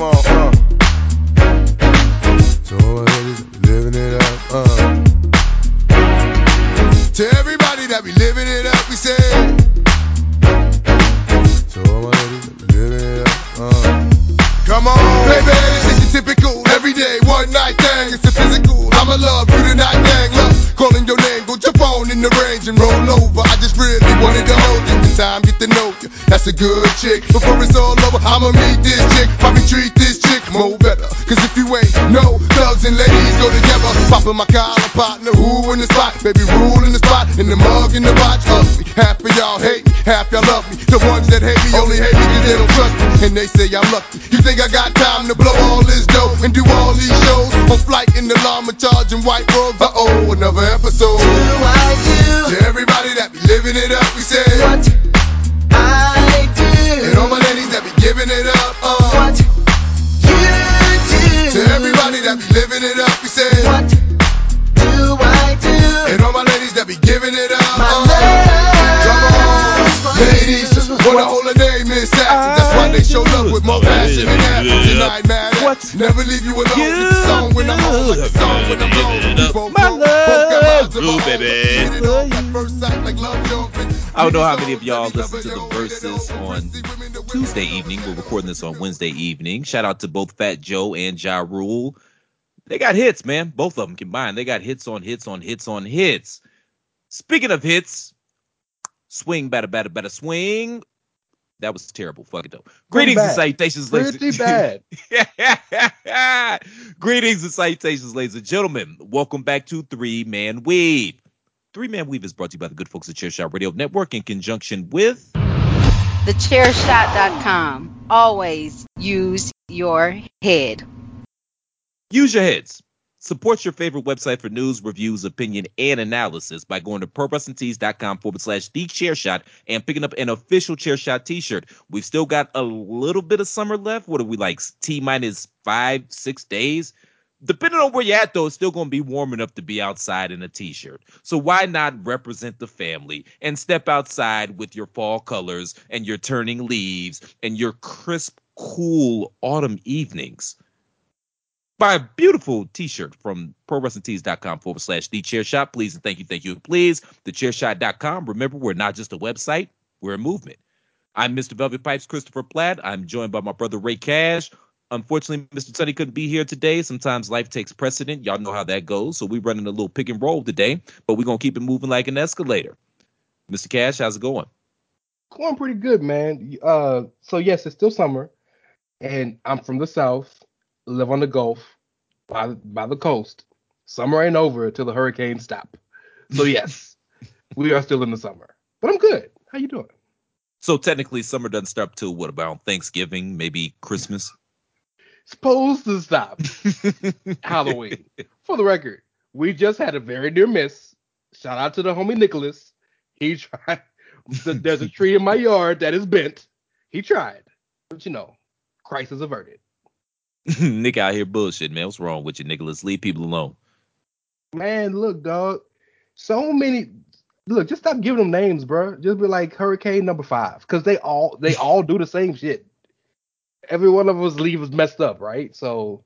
Come my collar partner, who in the spot? Baby, rule in the spot. In the mug, in the watch, ugly. Half of y'all hate me, half y'all love me. The ones that hate me only hate me cause they don't trust me. And they say I'm lucky. You think I got time to blow all this dough and do all these shows? On flight in the llama charging white robes. Uh oh, another episode. To everybody Never leave you alone. you It's a song when I'm home, like a song when I'm both My know, both got minds of love. Ooh, baby. Hit it off at first sight like love jumping. I don't know how many of y'all listen to the Verzuz on Tuesday evening. We're recording this on Wednesday evening. Shout out to both Fat Joe and Ja Rule. They got hits, man. Both of them combined. They got hits on hits on hits on hits. Speaking of hits, swing, batter, batter, batter, swing. That was terrible. Fuck it though. Greetings and bad. salutations, ladies. Pretty bad. Greetings and salutations, ladies and gentlemen. Welcome back to Three Man Weave. Three Man Weave is brought to you by the good folks at Chairshot Radio Network in conjunction with TheChairShot.com. Always use your head. Use Your Heads. Support your favorite website for news, reviews, opinion, and analysis by going to ProWrestlingTees.com forward slash The Chair Shot and picking up an official Chair Shot t shirt. We've still got a little bit of summer left. What are we like? T minus five, six days? Depending on where you're at, though, it's still going to be warm enough to be outside in a t shirt. So why not represent the family and step outside with your fall colors and your turning leaves and your crisp, cool autumn evenings? Buy a beautiful t-shirt from prowrestlingtees.com forward slash the chair shot. Please and thank you thank you. Please the thechairshot.com remember we're not just a website we're a movement. I'm mr velvet pipes christopher platt. I'm joined by my brother rey cash. Unfortunately mr tunney couldn't be here today. Sometimes life takes precedent. Y'all know how that goes. So we're running a little pick and roll today but we're gonna keep it moving like an escalator. Mr cash how's it going? Going pretty good, man. Uh, so yes, it's still summer, and I'm from the south, live on the Gulf, by by the coast. Summer ain't over until the hurricanes stop. So yes, we are still in the summer, but I'm good. How you doing? so technically summer doesn't stop till what about thanksgiving maybe christmas Supposed to stop Halloween. For the record, we just had a very near miss. Shout out to the homie Nicholas. He tried. There's a tree in my yard that is bent. He tried, but you know, crisis averted. Nick out here bullshit, man. What's wrong with you, Nicholas? Leave people alone. Man, look, dog. So many. Look, just stop giving them names, bro. Just be like Hurricane Number Five, because they all they all do the same shit. Every one of us leave is messed up, right? So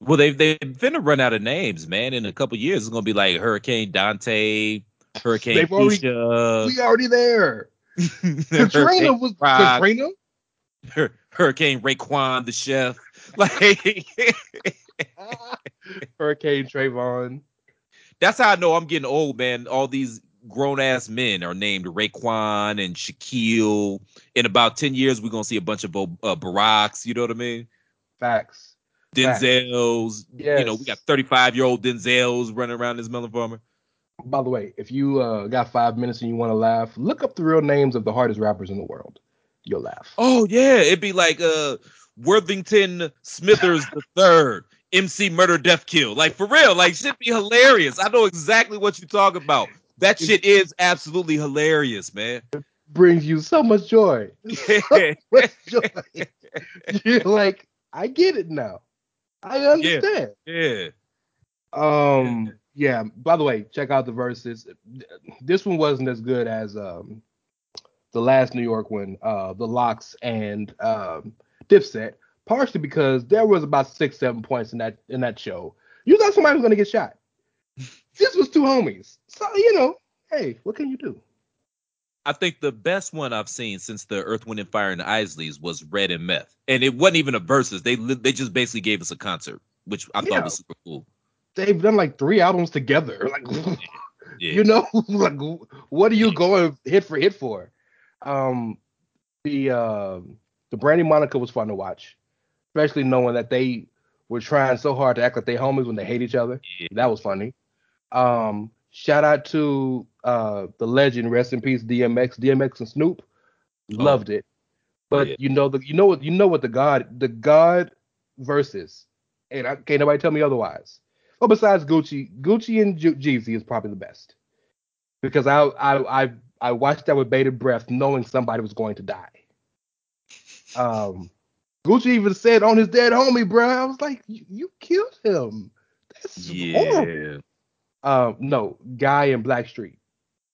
Well, they've they've finna run out of names, man. In a couple years, it's gonna be like Hurricane Dante, Hurricane They've already- Keisha, we already there. Katrina was Katrina. Hur- Hurricane Raekwon the chef. Like Hurricane Trayvon. that's how I know I'm getting old, man. All these grown ass men are named Raekwon and Shaquille. In about ten years, we're gonna see a bunch of uh, Baracks. You know what I mean? Facts. Facts. Denzels. You know, we got 35 year old Denzels running around this melon farmer. By the way, if you uh, got five minutes and you want to laugh, look up the real names of the hardest rappers in the world. You'll laugh. Oh yeah, it'd be like uh Worthington Smithers the third, MC Murder Death Kill. Like for real, like shit be hilarious. I know exactly what you're talking about. That shit is absolutely hilarious, man. Brings you so much joy. So much joy. You're like, I get it now. I understand. yeah. Um, yeah. By the way, check out the Verzuz. This one wasn't as good as um the last New York one, uh, the Locks and um Dipset, partially because there was about six, seven points in that in that show. You thought somebody was gonna get shot. this was two homies. So you know, hey, what can you do? I think the best one I've seen since the Earth, Wind, and Fire and the Isleys was Red and Meth, and it wasn't even a Verzuz. They they just basically gave us a concert, which I Yeah. thought was super cool. They've done like three albums together. Like Yeah. you know, like what are you going hit for hit for? Um, the uh, the Brandy Monica was fun to watch, especially knowing that they were trying so hard to act like they homies when they hate each other. Yeah. That was funny. Um, shout out to uh the legend, rest in peace, DMX, DMX and Snoop. Loved it. But Yeah. you know the you know what you know what the God the God versus, and I can't nobody tell me otherwise. Well, besides Gucci, Gucci and Ju- Jeezy is probably the best because I I I I watched that with bated breath, knowing somebody was going to die. Um, Gucci even said on his dead homie, bro. I was like, you, you killed him. That's horrible. Yeah. Um, no, Guy in Blackstreet,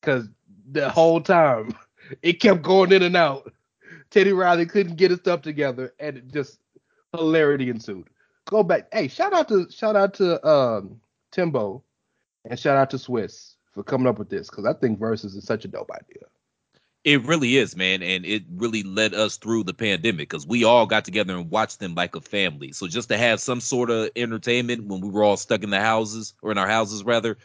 because the whole time it kept going in and out. Teddy Riley couldn't get his stuff together, and it just hilarity ensued. Go back. Hey, shout out to shout out to um Timbo, and shout out to Swizz for coming up with this, because I think Verzuz is such a dope idea. It really is, man, and it really led us through the pandemic because we all got together and watched them like a family. So just to have some sort of entertainment when we were all stuck in the houses or in our houses rather,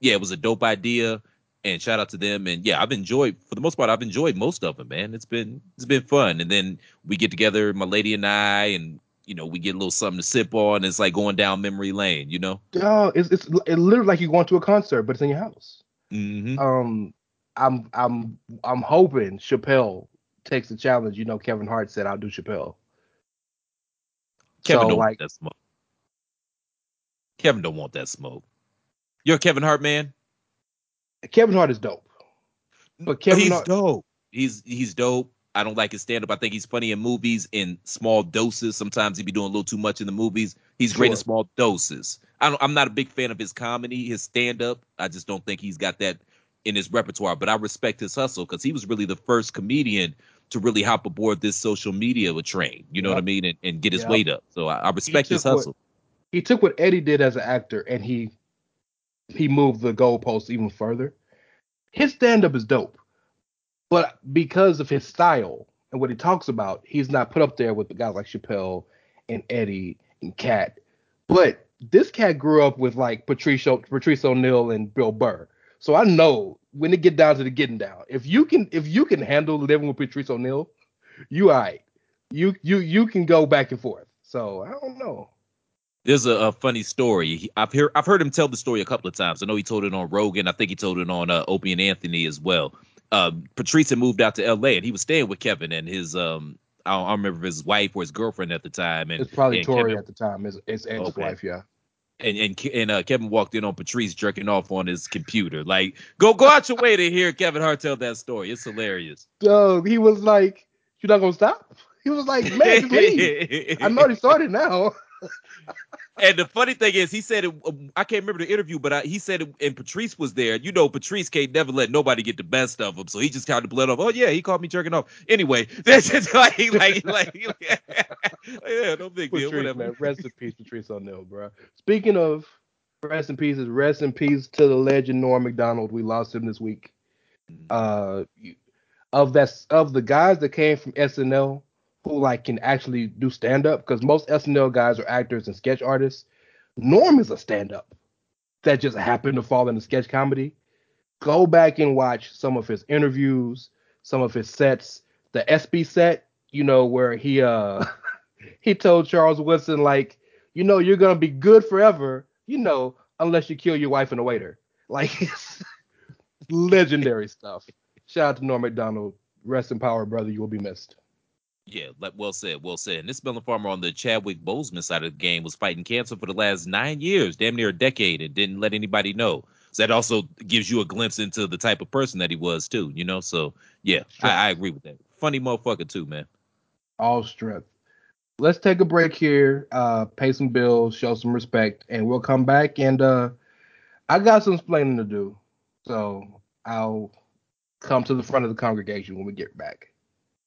yeah, it was a dope idea. And shout out to them. And yeah, I've enjoyed for the most part. I've enjoyed most of them, man. It's been it's been fun. And then we get together, my lady and I, and you know we get a little something to sip on. and It's like going down memory lane, you know. Oh, it's it's it literally like you're going to a concert, but it's in your house. Mm-hmm. Um, I'm I'm I'm hoping Chappelle takes the challenge. You know, Kevin Hart said I'll do Chappelle. Kevin so, don't like- want that smoke. Kevin don't want that smoke. You're a Kevin Hart man. Kevin Hart is dope, but Kevin he's Hart, dope. He's he's dope. I don't like his stand up. I think he's funny in movies in small doses. Sometimes he'd be doing a little too much in the movies. He's great in small doses. I don't, I'm not a big fan of his comedy, his stand up. I just don't think he's got that in his repertoire. But I respect his hustle because he was really the first comedian to really hop aboard this social media train. You know what I mean? And, and get his Yep. weight up. So I, I respect his took what- hustle. he took what Eddie did as an actor and he he moved the goalposts even further. His stand up is dope, but because of his style and what he talks about, he's not put up there with the guys like Chappelle and Eddie and Katt. But this cat grew up with like Patrice Patrice O'Neal and Bill Burr, so I know when it get down to the getting down, if you can if you can handle living with Patrice O'Neal, you alright. You you you can go back and forth. So I don't know. There's a, a funny story. He- I've heard I've heard him tell the story a couple of times. I know he told it on Rogan. I think he told it on uh, Opie and Anthony as well. Um, Patrice had moved out to L.A. and he was staying with Kevin and his um I don't, I don't remember his wife or his girlfriend at the time. And It's probably and Torrei Kevin, at the time. His, his ex-wife, yeah. And and, and uh, Kevin walked in on Patrice jerking off on his computer. Like, go go out your way to hear Kevin Hart tell that story. It's hilarious. Dog, he was like, "You're not gonna stop." He was like, "Man, just leave." I know he started now. And the funny thing is, he said it. um, I can't remember the interview, but I, he said it, and Patrice was there. You know, Patrice can't never let nobody get the best of him, so he just kind of bled off. Oh yeah, he called me jerking off. Anyway, that's just like like like yeah, no big deal. Patrice, Whatever. man, rest in peace, Patrice O'Neal, bro. Speaking of rest in pieces, rest in peace to the legend Norm Macdonald. We lost him this week. Uh, of that of the guys that came from SNL who like can actually do stand up because most SNL guys are actors and sketch artists. Norm is a stand up that just happened to fall into sketch comedy. Go back and watch some of his interviews, some of his sets. The ESPY set, you know, where he uh he told Charles Woodson like, you know, you're gonna be good forever, you know, unless you kill your wife and a waiter. Like it's legendary stuff. Shout out to Norm Macdonald. Rest in power, brother. You will be missed. Yeah, like well said, well said. And this Melon Farmer on the Chadwick Boseman side of the game was fighting cancer for the last nine years, damn near a decade, and didn't let anybody know. So that also gives you a glimpse into the type of person that he was too, you know. So yeah, Sure. I, I agree with that. Funny motherfucker too, man. All strength. Let's take a break here, uh, pay some bills, show some respect, and we'll come back. And uh, I got some explaining to do, so I'll come to the front of the congregation when we get back.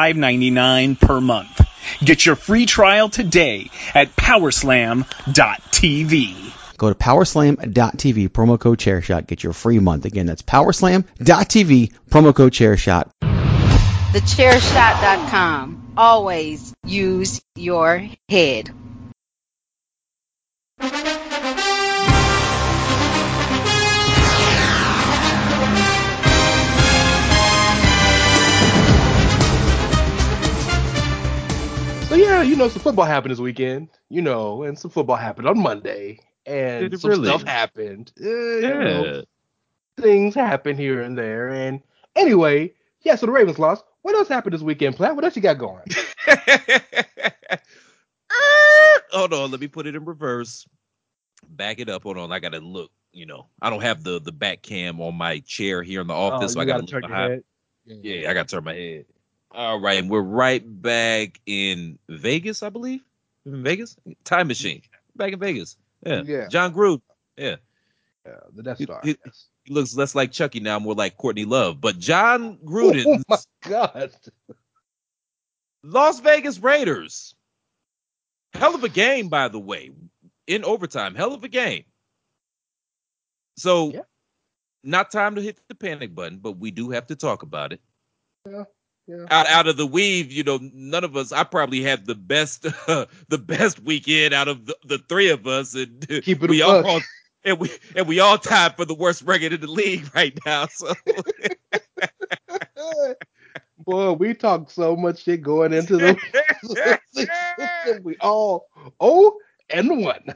$5.99 per month. Get your free trial today at powerslam.tv. Go to powerslam.tv, promo code chairshot, get your free month. Again, that's powerslam.tv, promo code chairshot. TheChairShot.com. Always use your head. So yeah, you know, some football happened this weekend. You know, and some football happened on Monday, and it some really? stuff happened. Uh, you Yeah. know, things happen here and there. And anyway, yeah. So the Ravens lost. What else happened this weekend, Platt? What else you got going? Hold on, let me put it in reverse. Back it up. Hold on, I gotta look. You know, I don't have the the back cam on my chair here in the office, Oh, so I gotta, gotta look turn your behind. head. Yeah, I gotta turn my head. All right, and we're right back in Vegas, I believe. In Vegas, time machine. Back in Vegas. Yeah. Yeah. Jon Gruden. Yeah. Yeah, the Death Star. he- yes. He looks less like Chucky now, more like Courtney Love. But John Oh Gruden, my God. Las Vegas Raiders. Hell of a game, by the way. In overtime. Hell of a game. So Yeah. not time to hit the panic button, but we do have to talk about it. Yeah, yeah. Out out of the weave, you know, none of us. I probably had the best, the best weekend out of the, the three of us, and Keep it we all buck. and we and we all tied for the worst record in the league right now. So Boy, we talked so much shit going into the we all oh and one.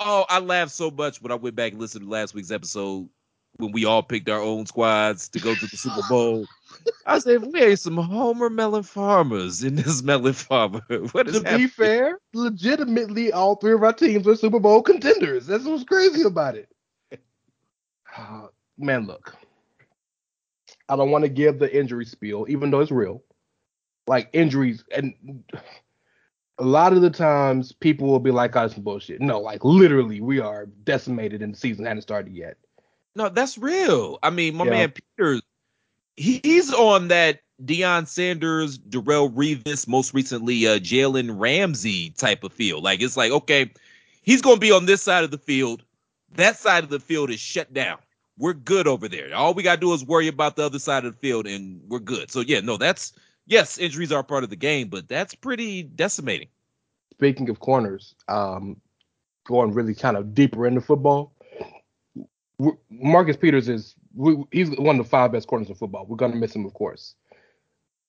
Oh, I laughed so much when I went back and listened to last week's episode when we all picked our own squads to go to the Super Bowl. I said, we ain't some Homer Melon farmers in this melon farmer. What is To be fair, legitimately all three of our teams are Super Bowl contenders. That's what's crazy about it. Uh, man, look. I don't want to give the injury spiel, even though it's real. Like injuries, and a lot of the times people will be like, "Oh, some bullshit." No, like literally, we are decimated, and the season hadn't started yet. No, that's real. I mean, my Yeah. man Peter, he's on that Deion Sanders, Darrelle Revis, most recently uh, Jalen Ramsey type of field. Like it's like, okay, he's gonna be on this side of the field. That side of the field is shut down. We're good over there. All we gotta do is worry about the other side of the field, and we're good. So yeah, no, that's yes, injuries are part of the game, but that's pretty decimating. Speaking of corners, um, going really kind of deeper into football, Marcus Peters is we, he's one of the five best corners in football. We're gonna miss him, of course,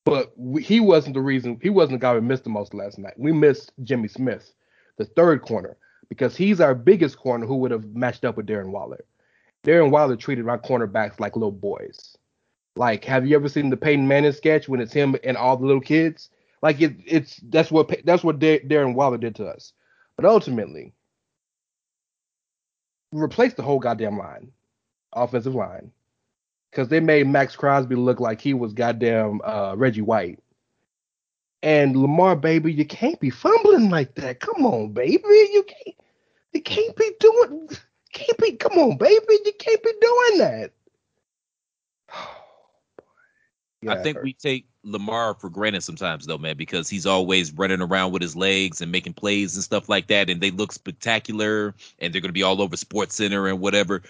but we, he wasn't the reason. He wasn't the guy we missed the most last night. We missed Jimmy Smith, the third corner, because he's our biggest corner who would have matched up with Darren Waller. Darren Waller treated our cornerbacks like little boys. Like, have you ever seen the Peyton Manning sketch when it's him and all the little kids? Like it, it's that's what that's what Da- Darren Waller did to us. But ultimately, replace the whole goddamn line, offensive line, because they made Maxx Crosby look like he was goddamn uh, Reggie White. And Lamar, baby, you can't be fumbling like that. Come on, baby, you can't. You can't be doing. Can't be. Come on, baby, you can't be doing that. Yeah, I think we take Lamar for granted sometimes, though, man, because he's always running around with his legs and making plays and stuff like that, and they look spectacular, and they're going to be all over Sports Center and whatever.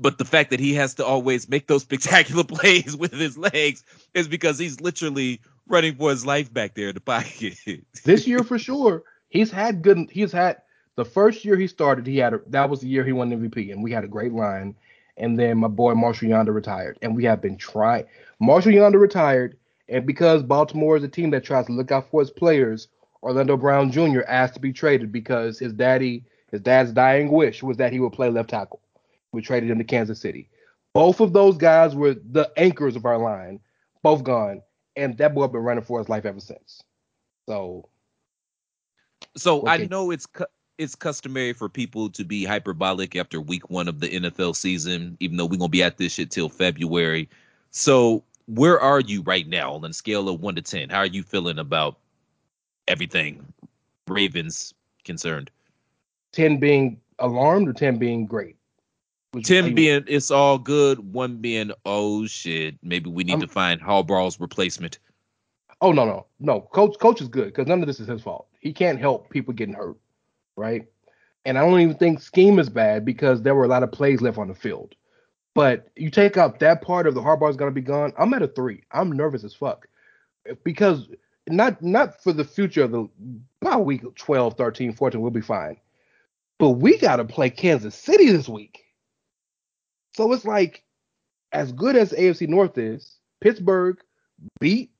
But the fact that he has to always make those spectacular plays with his legs is because he's literally running for his life back there in the pocket. this year for sure. He's had good. He's had the first year he started. He had a, that was the year he won MVP, and we had a great line. And then my boy Marshal Yanda retired, and we have been trying. Marshal Yanda retired, and because Baltimore is a team that tries to look out for its players, Orlando Brown Jr. asked to be traded because his daddy, his dad's dying wish was that he would play left tackle. We traded him to Kansas City. Both of those guys were the anchors of our line, both gone, and that boy been running for his life ever since. So, So I know it's cu- it's customary for people to be hyperbolic after week one of the NFL season, even though we're gonna be at this shit till February. So where are you right now on a scale of one to ten? How are you feeling about everything Ravens concerned? ten being alarmed or ten being great. Ten being it's all good, one being oh shit, maybe we need I'm- to find Harbaugh's replacement. Oh no no no. Coach coach is good because none of this is his fault. He can't help people getting hurt, right? And I don't even think scheme is bad because there were a lot of plays left on the field. But you take out that part of the Harbaugh's gonna be gone. I'm at a three. I'm nervous as fuck because not not for the future of the by week 12, 13, 14, we'll be fine. But we gotta play Kansas City this week. So it's like as good as AFC North is, Pittsburgh beat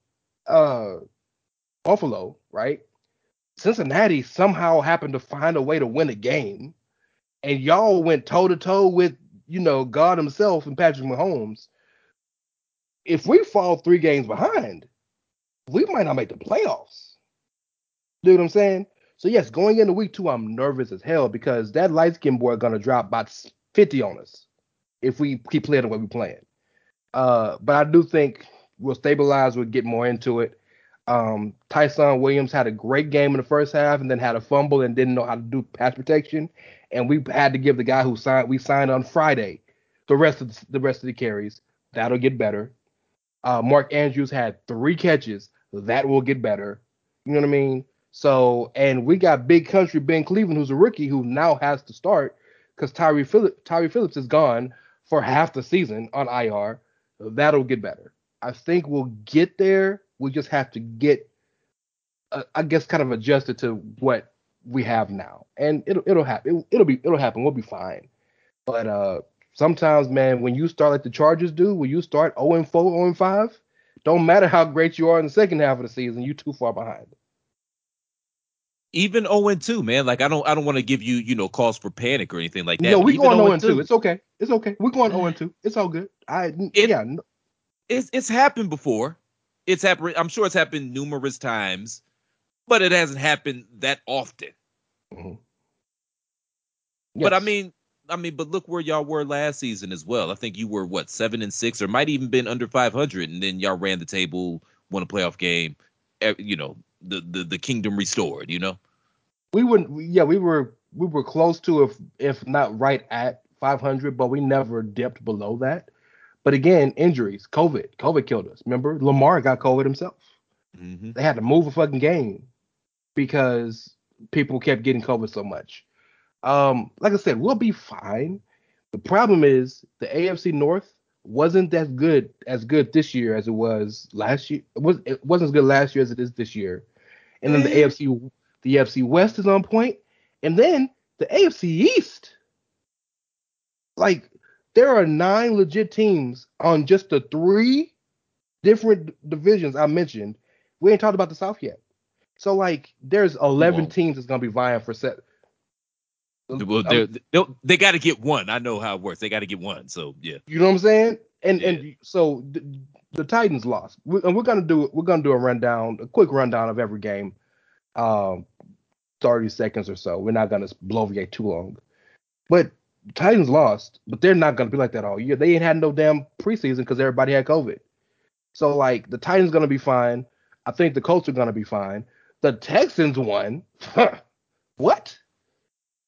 uh Buffalo, right? Cincinnati somehow happened to find a way to win a game, and y'all went toe to toe with you know God Himself and Patrick Mahomes. If we fall three games behind, we might not make the playoffs. Do you know what I'm saying? So yes, going into week two, I'm nervous as hell because that light skin boy gonna drop about 50 on us if we keep playing the way we're playing. Uh, but I do think we'll stabilize. We'll get more into it. Um, Ty'Son Williams had a great game in the first half and then had a fumble and didn't know how to do pass protection. And we had to give the guy who signed we signed on Friday the rest of the, the rest of the carries. That'll get better. Uh, Mark Andrews had three catches. That will get better. You know what I mean? So, and we got big country Ben Cleveland, who's a rookie, who now has to start because Tyre Phillips, Tyre Phillips is gone for half the season on IR. That'll get better. I think we'll get there. We just have to get, uh, I guess, kind of adjusted to what we have now, and it'll it'll happen. It'll, it'll be it'll happen. We'll be fine. But uh, sometimes, man, when you start like the Chargers do, when you start 0 and 4, 0 and 5, don't matter how great you are in the second half of the season, you're too far behind. Even 0 and 2, man. Like I don't I don't want to give you, you know, cause for panic or anything like that. No, we're going 0 0 2. It's okay. It's okay. We're going 0 and 2. It's all good. I yeah. no- it's it's happened before. It's happened. I'm sure it's happened numerous times, but it hasn't happened that often. Mm-hmm. But I mean, I mean, but look where y'all were last season as well. I think you were what seven and six, or might even been under 500, and then y'all ran the table, won a playoff game. You know, the the the kingdom restored. You know, we wouldn't yeah we were we were close to if if not right at 500 but we never dipped below that. But again injuries covid covid killed us. Remember lamar got covid himself. Mhm. they had to move a fucking game because people kept getting covid so much. Um like i said we'll be fine. The problem is the afc north wasn't as good as good this year as it was last year. It was it wasn't as good last year as it is this year and then the Eh. afc the afc west is on point and then the afc east like there are nine legit teams on just the three different divisions I mentioned. We ain't talked about the South yet. So like there's 11 won't. teams that's gonna be vying for set. well, they're, they got to get one. I know how it works. They got to get one. So yeah, You know what I'm saying? And and so the, Titans lost. We, and we're gonna do we're gonna do a rundown, a quick rundown of every game, um, 30 seconds or so. We're not gonna bloviate too long. But Titans lost, but they're not gonna be like that all year. They ain't had no damn preseason because everybody had COVID. So like the Titans gonna be fine. I think the Colts are gonna be fine. The Texans won. what?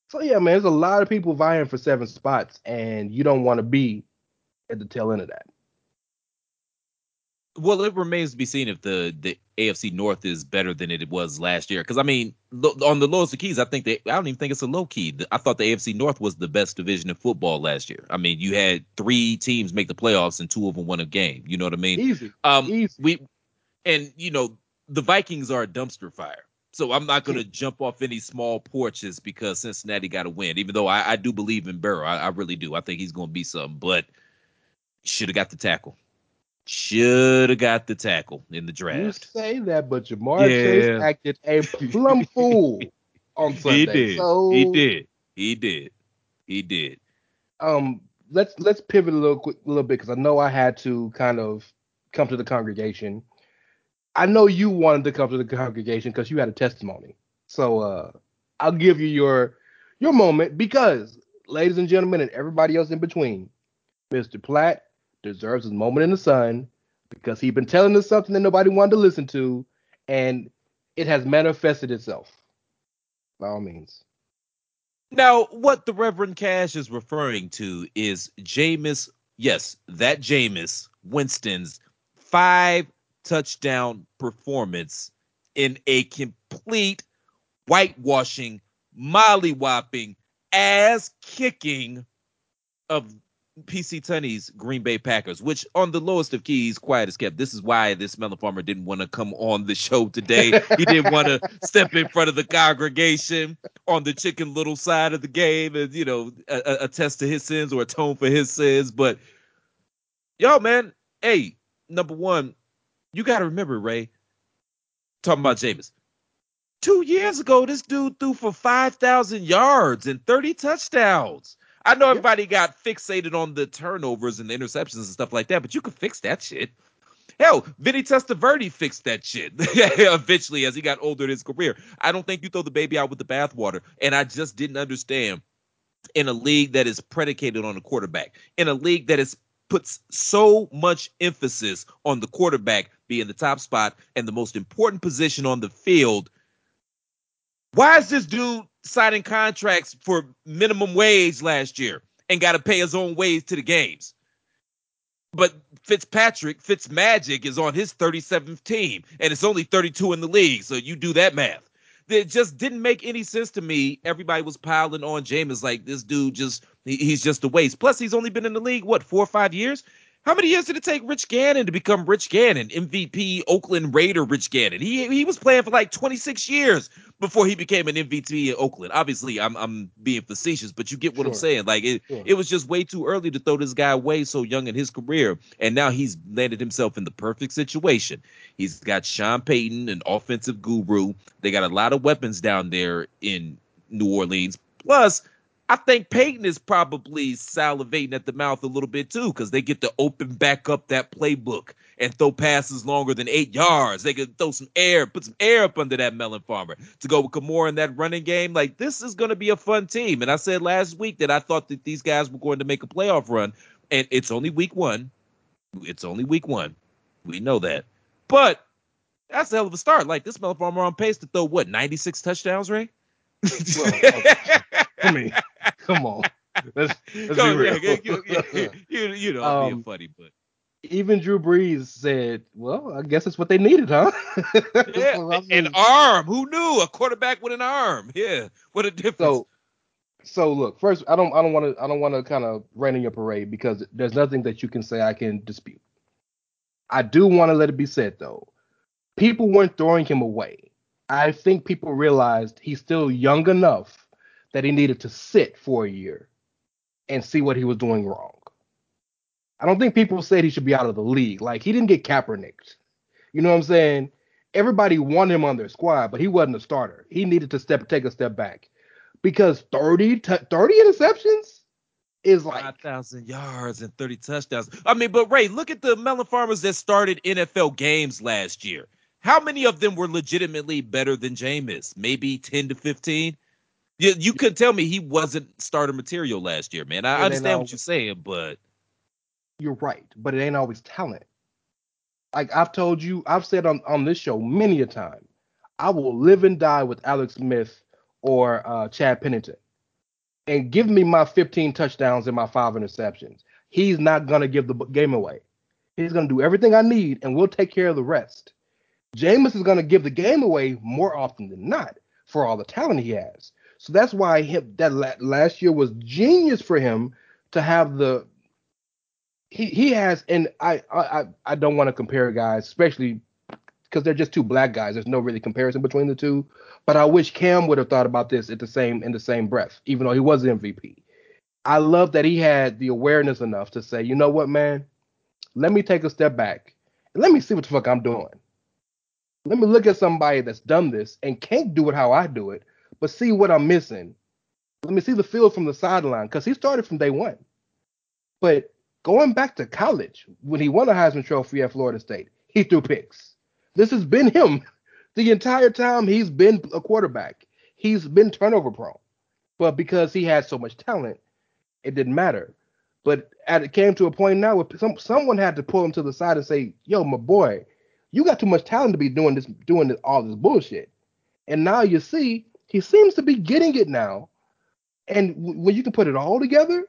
So yeah, man, there's a lot of people vying for seven spots, and you don't want to be at the tail end of that. Well, it remains to be seen if the the AFC North is better than it was last year. Because I mean, lo- on the lowest of keys, I think they. I don't even think it's a low key. I thought the AFC North was the best division in football last year. I mean, you had three teams make the playoffs and two of them won a game. You know what I mean? Easy. Um, Easy. we and you know the Vikings are a dumpster fire. So I'm not going to jump off any small porches because Cincinnati got to win. Even though I, I do believe in Burrow, I, I really do. I think he's going to be something. But should have got the tackle. Should have got the tackle in the draft. You say that, but Ja'Marr Yeah. Chase acted a plum fool on Sunday. He did. So, He did. He did. He did. Um, let's let's pivot a little quick, a little bit because I know I had to kind of come to the congregation. I know you wanted to come to the congregation because you had a testimony. So uh, I'll give you your your moment because, ladies and gentlemen, and everybody else in between, Mr. Platt deserves his moment in the sun because he's been telling us something that nobody wanted to listen to, and it has manifested itself. By all means. Now, what the Reverend Cash is referring to is Jameis, yes, that Jameis Winston's five touchdown performance in a complete whitewashing, mollywhopping, ass kicking of PC Tunney's Green Bay Packers, which on the lowest of keys, quiet as kept. This is why this melon farmer didn't want to come on the show today. he didn't want to step in front of the congregation on the chicken little side of the game and you know attest to his sins or atone for his sins. But yo, man, hey, number one, you got to remember, Rey. Talking about Jameis. Two years ago, this dude threw for five thousand yards and thirty touchdowns. I know everybody got fixated on the turnovers and the interceptions and stuff like that, but you could fix that shit. Hell, Vinny Testaverde fixed that shit eventually as he got older in his career. I don't think you throw the baby out with the bathwater. And I just didn't understand in a league that is predicated on a quarterback, in a league that is puts so much emphasis on the quarterback being the top spot and the most important position on the field. Why is this dude signing contracts for minimum wage last year and got to pay his own wage to the games? But Fitzpatrick, Fitzmagic is on his 37th team, and it's only 32 in the league. So you do that math. It just didn't make any sense to me. Everybody was piling on Jameis like this dude just he's just a waste. Plus, he's only been in the league what four or five years. How many years did it take Rich Gannon to become Rich Gannon, MVP Oakland Raider Rich Gannon? He he was playing for like 26 years before he became an MVP in Oakland. Obviously, I'm I'm being facetious, but you get what I'm saying. Like it, Sure. it was just way too early to throw this guy away so young in his career, and now he's landed himself in the perfect situation. He's got Sean Payton, an offensive guru. They got a lot of weapons down there in New Orleans. Plus, I think Peyton is probably salivating at the mouth a little bit too, because they get to open back up that playbook and throw passes longer than eight yards. They could throw some air, put some air up under that melon farmer to go with Kamara in that running game. Like this is going to be a fun team. And I said last week that I thought that these guys were going to make a playoff run, and it's only week one. It's only week one. We know that, but that's a hell of a start. Like this melon farmer on pace to throw what 96 touchdowns, Ray. Well, I mean, come on. Let's, let's be yeah, real. you, you, you, you know, I'm being Um, funny, but Even Drew Brees said, "Well, I guess it's what they needed, huh?" yeah, I an mean, arm. Who knew a quarterback with an arm? Yeah, what a difference. so, so look. First, I don't, I don't want to, I don't want to kind of rain in your parade because there's nothing that you can say I can dispute. I do want to let it be said though, people weren't throwing him away. I think people realized he's still young enough that he needed to sit for a year and see what he was doing wrong. I don't think people said he should be out of the league. Like he didn't get Kaepernicked. You know what I'm saying? Everybody wanted him on their squad, but he wasn't a starter. He needed to step take a step back because 30 t- 30 interceptions is like 5,000 yards and 30 touchdowns. I mean, but Rey, look at the melon farmers that started NFL games last year. How many of them were legitimately better than Jameis? Maybe 10 to 15? You, you could tell me he wasn't starter material last year, man. I understand know. what you're saying, but you're right, but it ain't always talent. Like I've told you, I've said on, on this show many a time, I will live and die with Alex Smith or uh, Chad Pennington. And give me my 15 touchdowns and my five interceptions. He's not gonna give the game away. He's gonna do everything I need, and we'll take care of the rest. Jameis is gonna give the game away more often than not for all the talent he has. So that's why that la- last year was genius for him to have the he he has and I I I- don't want to compare guys, especially because they're just two black guys. There's no really comparison between the two. But I wish Cam would have thought about this at the same in the same breath, even though he was MVP. I love that he had the awareness enough to say, you know what, man, let me take a step back and let me see what the fuck I'm doing. Let me look at somebody that's done this and can't do it how I do it, but see what I'm missing. Let me see the field from the sideline because he started from day one. But going back to college, when he won the Heisman Trophy at Florida State, he threw picks. This has been him the entire time he's been a quarterback. He's been turnover prone. But because he had so much talent, it didn't matter. But at, it came to a point now where some, someone had to pull him to the side and say, "Yo, my boy, you got too much talent to be doing this, doing this, all this bullshit." And now you see he seems to be getting it now. And when you can put it all together,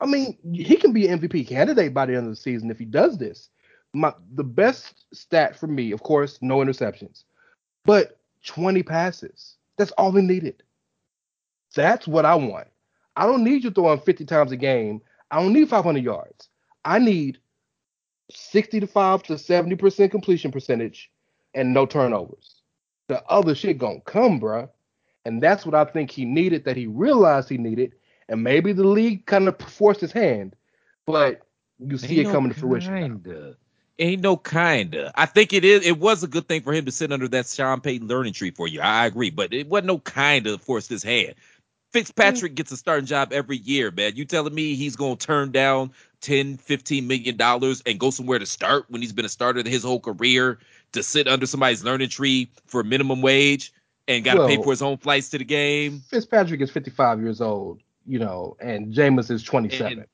I mean, he can be an MVP candidate by the end of the season if he does this. My the best stat for me, of course, no interceptions, but 20 passes. That's all he needed. That's what I want. I don't need you throwing 50 times a game. I don't need 500 yards. I need 65 to 70% completion percentage and no turnovers. The other shit gonna come, bruh. And that's what I think he needed, that he realized he needed. And maybe the league kind of forced his hand, but you see Ain't it no coming to fruition. now. Kinda. Ain't no kinda. I think it is. It was a good thing for him to sit under that Sean Payton learning tree for you. I agree, but it wasn't no kinda forced his hand. Mm. Fitzpatrick gets a starting job every year, man. You telling me he's gonna turn down 10, 15 million dollars and go somewhere to start when he's been a starter his whole career to sit under somebody's learning tree for minimum wage and got to pay for his own flights to the game Fitzpatrick is 55 years old, you know, and Jameis is 27. and,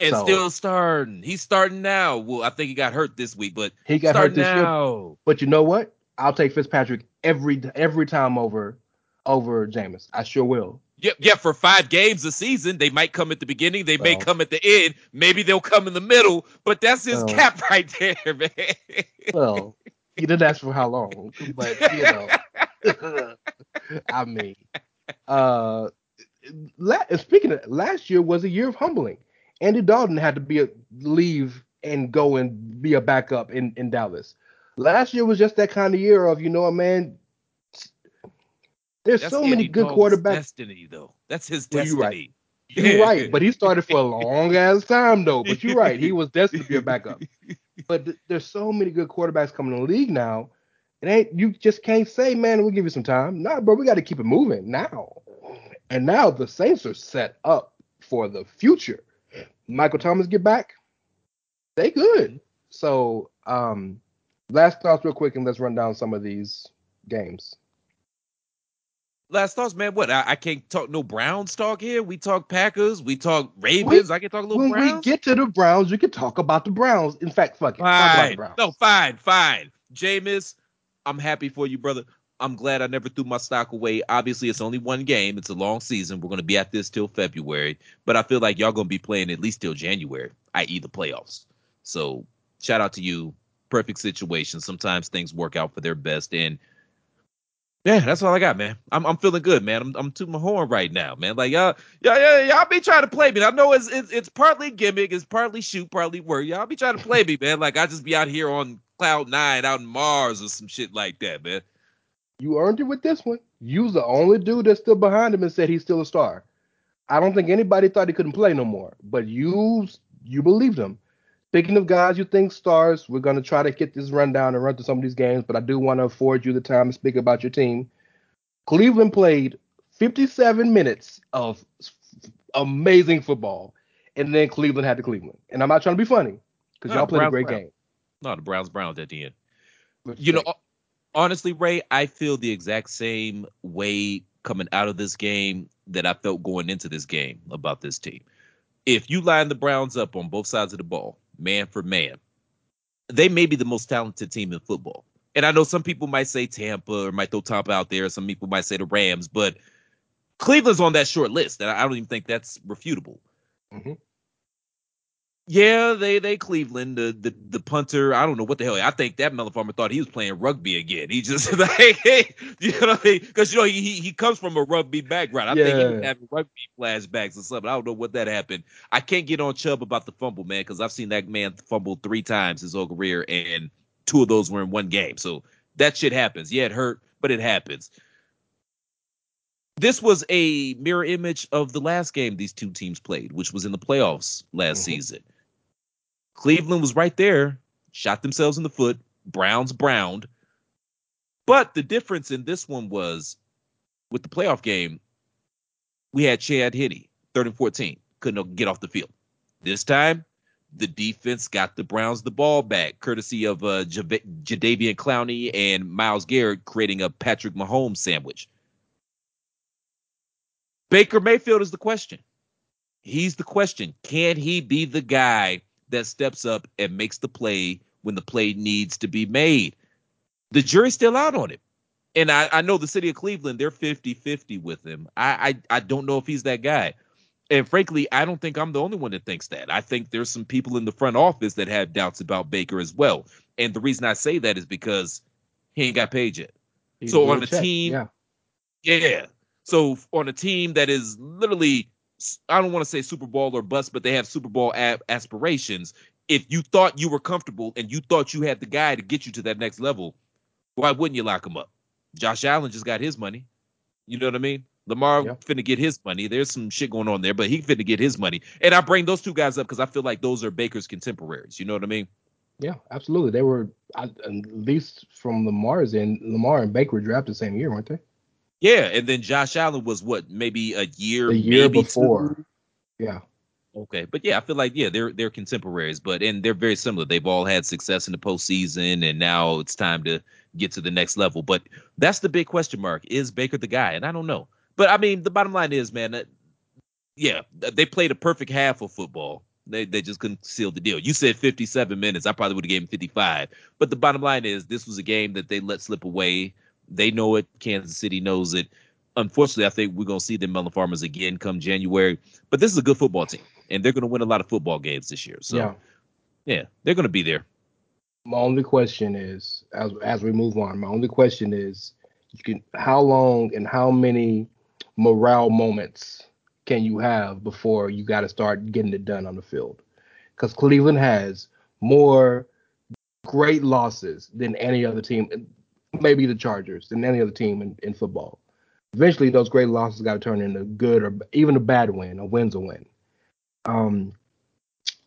and So- still starting. He's starting now. Well, I think he got hurt this week, but He got hurt starting this year. now. But you know what? I'll take Fitzpatrick every every time over over Jameis. I sure will. Yeah, yeah, for five games a season, they might come at the beginning, they may come at the end, maybe they'll come in the middle, but that's his cap right there, man. Well, you didn't ask for how long, but you know, I mean, uh, la- speaking of last year was a year of humbling. Andy Dalton had to be a leave and go and be a backup in in Dallas. Last year was just that kind of year of you know what, man. There's That's so many good Dalton's quarterbacks. Destiny, though. That's his Well, you're right. You're right, but he started for a long ass time though. But you're right, he was destined to be a backup. But th- there's so many good quarterbacks coming in the league now. It ain't you just can't say, man, we'll give you some time. Nah, bro, we got to keep it moving now. And now the Saints are set up for the future. Michael Thomas get back, they good. So, um, last thoughts real quick, and let's run down some of these games. Last thoughts, man. What? I, I can't talk no Browns talk here. We talk Packers. We talk Ravens. I can talk a little Browns. When Browns. we get to the Browns, we can talk about the Browns. In fact, fuck it, talk about the fine. Browns. No, fine, fine. Jameis, I'm happy for you, brother. I'm glad I never threw my stock away. Obviously, it's only one game. It's a long season. We're going to be at this till February, but I feel like y'all going to be playing at least till January, i.e., the playoffs. So, shout out to you. Perfect situation. Sometimes things work out for their best, and yeah, that's all I got, man. I'm I'm feeling good, man. I'm I'm tooting my horn right now, man. Like y'all, y'all, y'all, y'all be trying to play me. I know it's, it's it's partly gimmick, it's partly shoot, partly work. Y'all be trying to play me, man. Like I just be out here on cloud nine, out in Mars or some shit like that, man. You earned it with this one. You was the only dude that's still behind him and said he's still a star. I don't think anybody thought he couldn't play no more, but you you believed him. Speaking of guys you think stars, we're gonna try to get this rundown and run through some of these games, but I do want to afford you the time to speak about your team. Cleveland played 57 minutes of amazing football, and then Cleveland had to Cleveland. And I'm not trying to be funny because y'all ah, played a great game. No, the Browns, Browns at the end. What You know, honestly, Rey, I feel the exact same way coming out of this game that I felt going into this game about this team. If you line the Browns up on both sides of the ball, man for man, they may be the most talented team in football. And I know some people might say Tampa or might throw Tampa out there. Some people might say the Rams, but Cleveland's on that short list, and I don't even think that's refutable. Mhm. Yeah, they they Cleveland the, the the punter. I don't know what the hell. I think that motherfucker thought he was playing rugby again. He just like hey, you know because you know he he comes from a rugby background. I think he was Yeah. having rugby flashbacks or something. I don't know what that happened. I can't get on Chubb about the fumble man because I've seen that man fumble three times his whole career and two of those were in one game. So that shit happens. Yeah, it hurt, but it happens. This was a mirror image of the last game these two teams played, which was in the playoffs last Mhm. season. Cleveland was right there, shot themselves in the foot. Browns browned. But the difference in this one was with the playoff game, we had Chad Henne, third and 14, couldn't get off the field. This time, the defense got the Browns the ball back, courtesy of uh, Java- Jadeveon Clowney and Myles Garrett creating a Patrick Mahomes sandwich. Baker Mayfield is the question. He's the question. Can he be the guy that steps up and makes the play when the play needs to be made? The jury's still out on him. And I, I know the city of Cleveland, they're 50 50 with him. I, I I don't know if he's that guy. And frankly, I don't think I'm the only one that thinks that. I think there's some people in the front office that have doubts about Baker as well. And the reason I say that is because he ain't got paid yet. He's So on a check, team- yeah, Yeah. So on a team that is literally, I don't want to say Super Bowl or bust, but they have Super Bowl a- aspirations. If you thought you were comfortable and you thought you had the guy to get you to that next level, why wouldn't you lock him up? Josh Allen just got his money. You know what I mean? Lamar Yeah. finna get his money. There's some shit going on there, but he finna get his money. And I bring those two guys up because I feel like those are Baker's contemporaries. You know what I mean? yeah, absolutely. They were at least from Lamar's end. Lamar and Baker were drafted the same year, weren't they? Yeah. And then Josh Allen was what, maybe a year, a year maybe before. two? Yeah, Okay, but yeah, I feel like yeah, they're they're contemporaries, but and they're very similar. They've all had success in the postseason, and now it's time to get to the next level. But that's the big question mark: Is Baker the guy? And I don't know. But I mean, the bottom line is, man, that, yeah, they played a perfect half of football. They they just couldn't seal the deal. You said 57 minutes. I probably would have gave him 55. But the bottom line is, this was a game that they let slip away. They know it. Kansas City knows it. Unfortunately, I think we're gonna see them Melon Farmers again come January. But this is a good football team, and they're gonna win a lot of football games this year. So yeah. yeah, they're gonna be there. My only question is, as as we move on, my only question is, you can how long and how many morale moments can you have before you got to start getting it done on the field? Because Cleveland has more great losses than any other team, maybe the Chargers, than any other team in, in football. Eventually, those great losses got to turn into good or even a bad win. A win's a win. Um,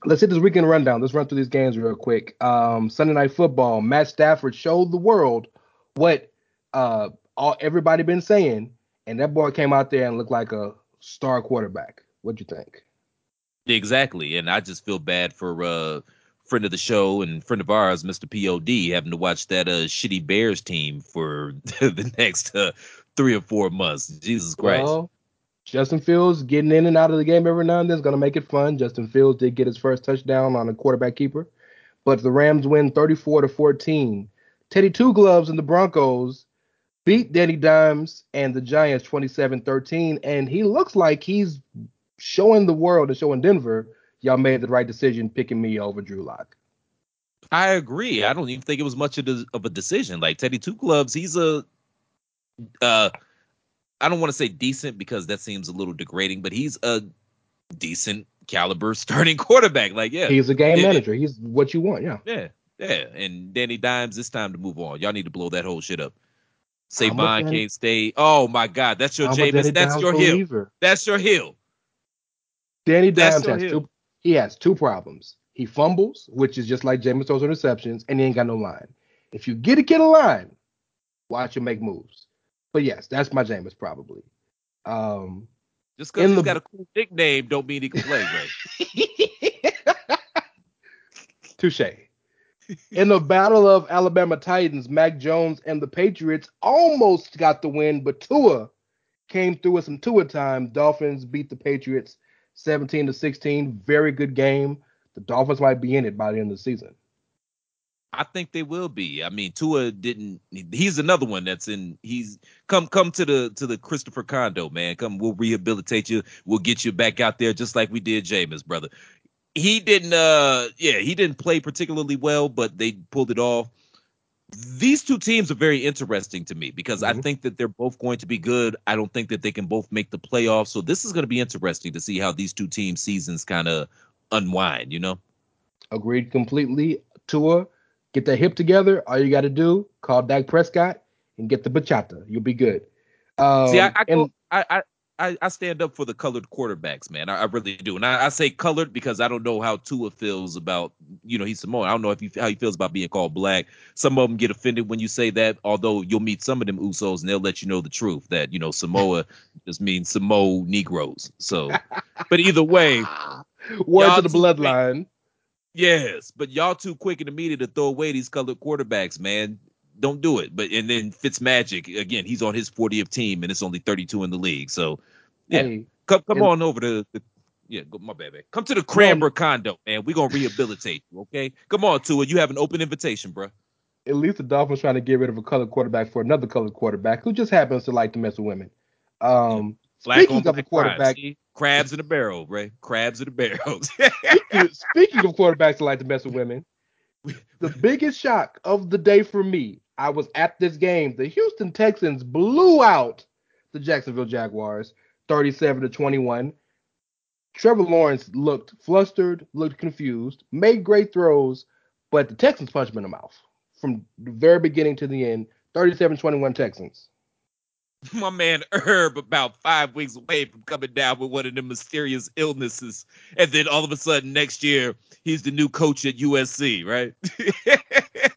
let's hit this weekend rundown. Let's run through these games real quick. Um, Sunday night football. Matt Stafford showed the world what uh all everybody been saying, and that boy came out there and looked like a star quarterback. What'd you think? Exactly, and I just feel bad for uh friend of the show and friend of ours, Mr. Pod, having to watch that uh shitty Bears team for the next uh, three or four months. Jesus Christ. Well, Justin Fields getting in and out of the game every now and then is going to make it fun. Justin Fields did get his first touchdown on a quarterback keeper, but the Rams win 34 to 14. Teddy Two Gloves and the Broncos beat Danny Dimes and the Giants 27-13, and he looks like he's showing the world and showing Denver y'all made the right decision picking me over Drew Lock. I agree. I don't even think it was much of, the, of a decision. Like Teddy Two Clubs, he's a uh I don't want to say decent because that seems a little degrading, but he's a decent caliber starting quarterback. Like, yeah. He's a game Yeah. manager. He's what you want, yeah. Yeah, yeah. And Danny Dimes, it's time to move on. Y'all need to blow that whole shit up. I'm a can't stay. Oh my God, that's your I'm a Danny Jameis. That's Dimes your hill. That's your hill. Danny Dimes your has hill. two. He has two problems. He fumbles, which is just like Jameis throws interceptions, and he ain't got no line. If you get a kid a line, watch him make moves. But yes, that's my Jameis probably. Um, Just because he's the- got a cool nickname, don't mean he can play, Ray. touche. In the battle of Alabama Titans, Mac Jones and the Patriots almost got the win, but Tua came through with some Tua time. Dolphins beat the Patriots 17 to 16. Very good game. The Dolphins might be in it by the end of the season. I think they will be. I mean, Tua didn't. He's another one that's in. He's come come to the to the Christopher Condo man. Come, we'll rehabilitate you. We'll get you back out there just like we did Jameis, brother. He didn't. uh Yeah, he didn't play particularly well, but they pulled it off. These two teams are very interesting to me because I Mhm. think that they're both going to be good. I don't think that they can both make the playoffs. So this is going to be interesting to see how these two teams' seasons kind of unwind. You know. Agreed completely. Tua Get that hip together. All you got to do, call Dak Prescott and get the bachata. You'll be good. Um, See, I I, and- go, I I I I stand up for the colored quarterbacks, man. I, I really do, and I, I say colored because I don't know how Tua feels about, you know, he's Samoan. I don't know if he how he feels about being called black. Some of them get offended when you say that. Although you'll meet some of them Usos and they'll let you know the truth that you know Samoa just means Samoa Negroes. So, but either way, Word Y'all to the bloodline. Yes, but y'all too quick in the media to throw away these colored quarterbacks, man. Don't do it. But and then Fitzmagic again, he's on his 40th team and it's only 32 in the league. So yeah, come come and- on over to the yeah, go, my bad, man. Come to the Cranbrook condo, man. We're gonna rehabilitate you, okay? Come on, Tua. You have an open invitation, bro. at least the Dolphins trying to get rid of a colored quarterback for another colored quarterback who just happens to like to mess with women. Um, Black speaking on of a quarterback, See? crabs in a barrel, Ray. Crabs in a barrel. speaking, speaking of quarterbacks that like to mess with women, the biggest shock of the day for me, I was at this game. The Houston Texans blew out the Jacksonville Jaguars 37 to 21. Trevor Lawrence looked flustered, looked confused, made great throws, but the Texans punched him in the mouth from the very beginning to the end. 37 21 Texans. my man Herb about five weeks away from coming down with one of the mysterious illnesses. And then all of a sudden next year, he's the new coach at USC, right?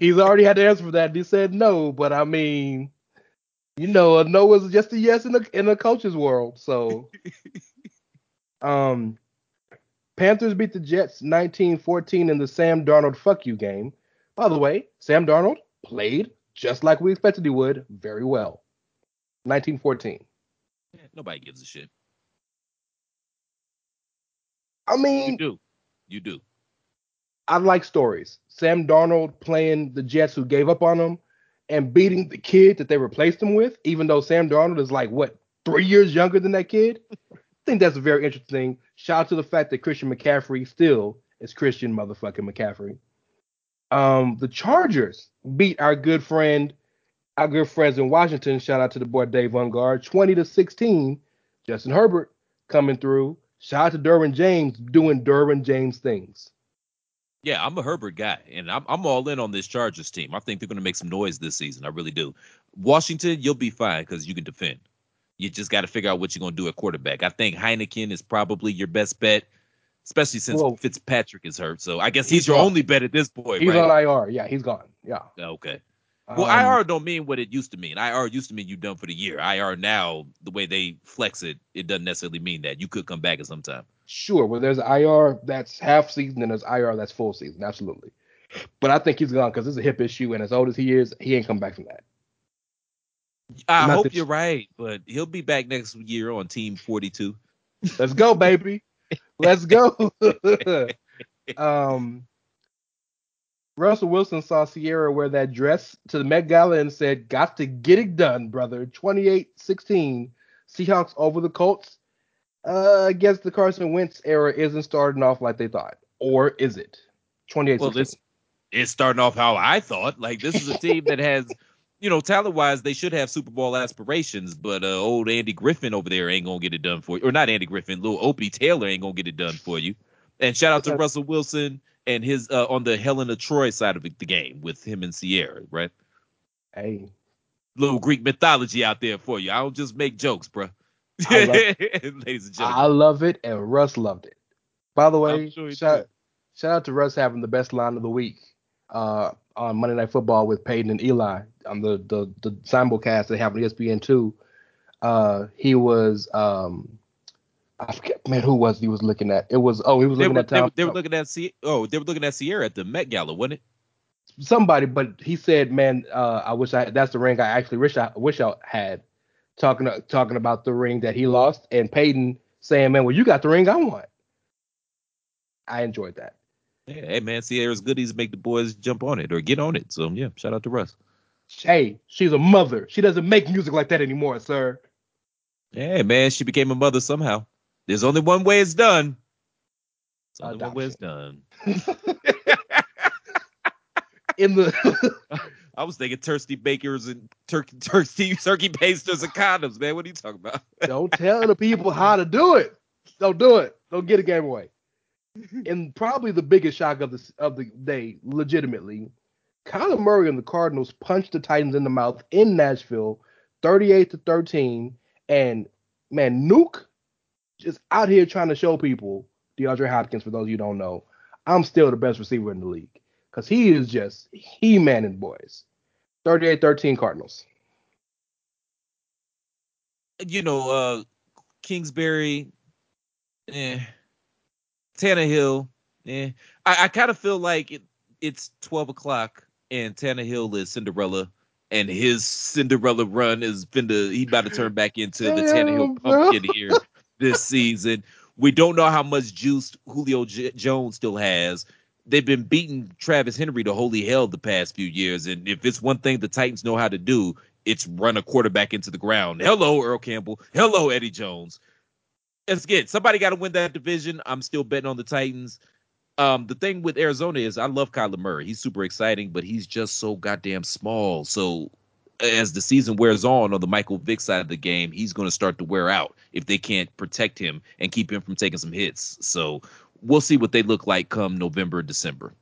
He's already had the answer for that. He said no, but I mean, you know, a no is just a yes in the in the coach's world. So, um, Panthers beat the Jets 19-14 in the Sam Darnold fuck you game. By the way, Sam Darnold played just like we expected he would, very well. 1914. Yeah, Nobody gives a shit. I mean, You do. You do. I like stories. Sam Darnold playing the Jets who gave up on him and beating the kid that they replaced him with, even though Sam Darnold is like what three years younger than that kid. I think that's a very interesting. Shout out to the fact that Christian McCaffrey still is Christian motherfucking McCaffrey. Um, the Chargers beat our good friend, our good friends in Washington. Shout out to the boy Dave Ungard, 20 to 16. Justin Herbert coming through. Shout out to Derwin James doing Derwin James things. Yeah, I'm a Herbert guy, and I'm I'm all in on this Chargers team. I think they're going to make some noise this season. I really do. Washington, you'll be fine because you can defend. You just got to figure out what you're going to do at quarterback. I think Heinicke is probably your best bet, especially since Whoa. Fitzpatrick is hurt. So I guess he's, He's your gone. only bet at this point, He's right? on IR. Yeah, he's gone. Yeah. Okay. Well, Um, IR don't mean what it used to mean. IR used to mean you're done for the year. IR now, the way they flex it, it doesn't necessarily mean that. You could come back at some time. Sure. Well, there's IR that's half season and there's IR that's full season. Absolutely. But I think he's gone because it's a hip issue, and as old as he is, he ain't come back from that. I Not hope that- you're right, but he'll be back next year on Team 42. Let's go, baby. Let's go. um, Russell Wilson saw Sierra wear that dress to the Met Gala and said, Got to get it done, brother. 28 16. Seahawks over the Colts. Uh, I guess the Carson Wentz era isn't starting off like they thought. Or is it? 28 Well, this it's starting off how I thought. Like this is a team that has, you know, talent wise, they should have Super Bowl aspirations, but uh, old Andy Griffith over there ain't gonna get it done for you, or not Andy Griffith, little Opie Taylor ain't gonna get it done for you. And shout out to Russell Wilson and his uh, on the Helena Troy side of the game with him and Sierra, right? Hey, Little Greek mythology out there for you. I don't just make jokes, bro. I love- Ladies and gentlemen. I love it, and Russ loved it. By the way, sure shout, shout out to Russ having the best line of the week uh, on Monday Night Football with Peyton and Eli on the the, the simulcast they have on ESPN two. Uh, he was um, I forget man who was he was looking at. It was oh he was they looking were, at they, were, Tom they were looking at Sie- oh they were looking at Sierra at the Met Gala, wasn't it? somebody, but he said, man, uh, I wish I that's the ring I actually wish I wish I had. Talking talking about the ring that he lost, and Peyton saying, man, well you got the ring I want. I enjoyed that. Yeah, hey man, Sierra's goodies make the boys jump on it or get on it. So yeah, shout out to Russ. Hey, she's a mother. She doesn't make music like that anymore, sir. Hey man, she became a mother somehow. There's only one way it's done. It's only one way it's done. In the I was thinking Thirsty Bakers and turkey, thirsty turkey pasters and condoms, man. What are you talking about? don't tell the people how to do it. Don't do it. Don't get a game away. and probably the biggest shock of the of the day, legitimately, Kyler Murray and the Cardinals punched the Titans in the mouth in Nashville, 38 to 13. And man, Nuke just out here trying to show people, DeAndre Hopkins, for those you don't know, I'm still the best receiver in the league. Because he is just he manning boys. 38-13 Cardinals. You know, uh Kingsbury, eh. Tannehill, eh. I, I kind of feel like it, it's 12 o'clock and Tannehill is Cinderella, and his Cinderella run is finna he about to turn back into the Tannehill pumpkin here this season. We don't know how much juice Julio J- Jones still has. They've been beating Travis Henry to holy hell the past few years, and if it's one thing the Titans know how to do, it's run a quarterback into the ground. Hello, Earl Campbell. Hello, Eddie Jones. Let's somebody got to win that division. I'm still betting on the Titans. Um, the thing with Arizona is I love Kyler Murray. He's super exciting, but he's just so goddamn small. So as the season wears on on the Michael Vick side of the game, he's going to start to wear out if they can't protect him and keep him from taking some hits. So we'll see what they look like come November, December.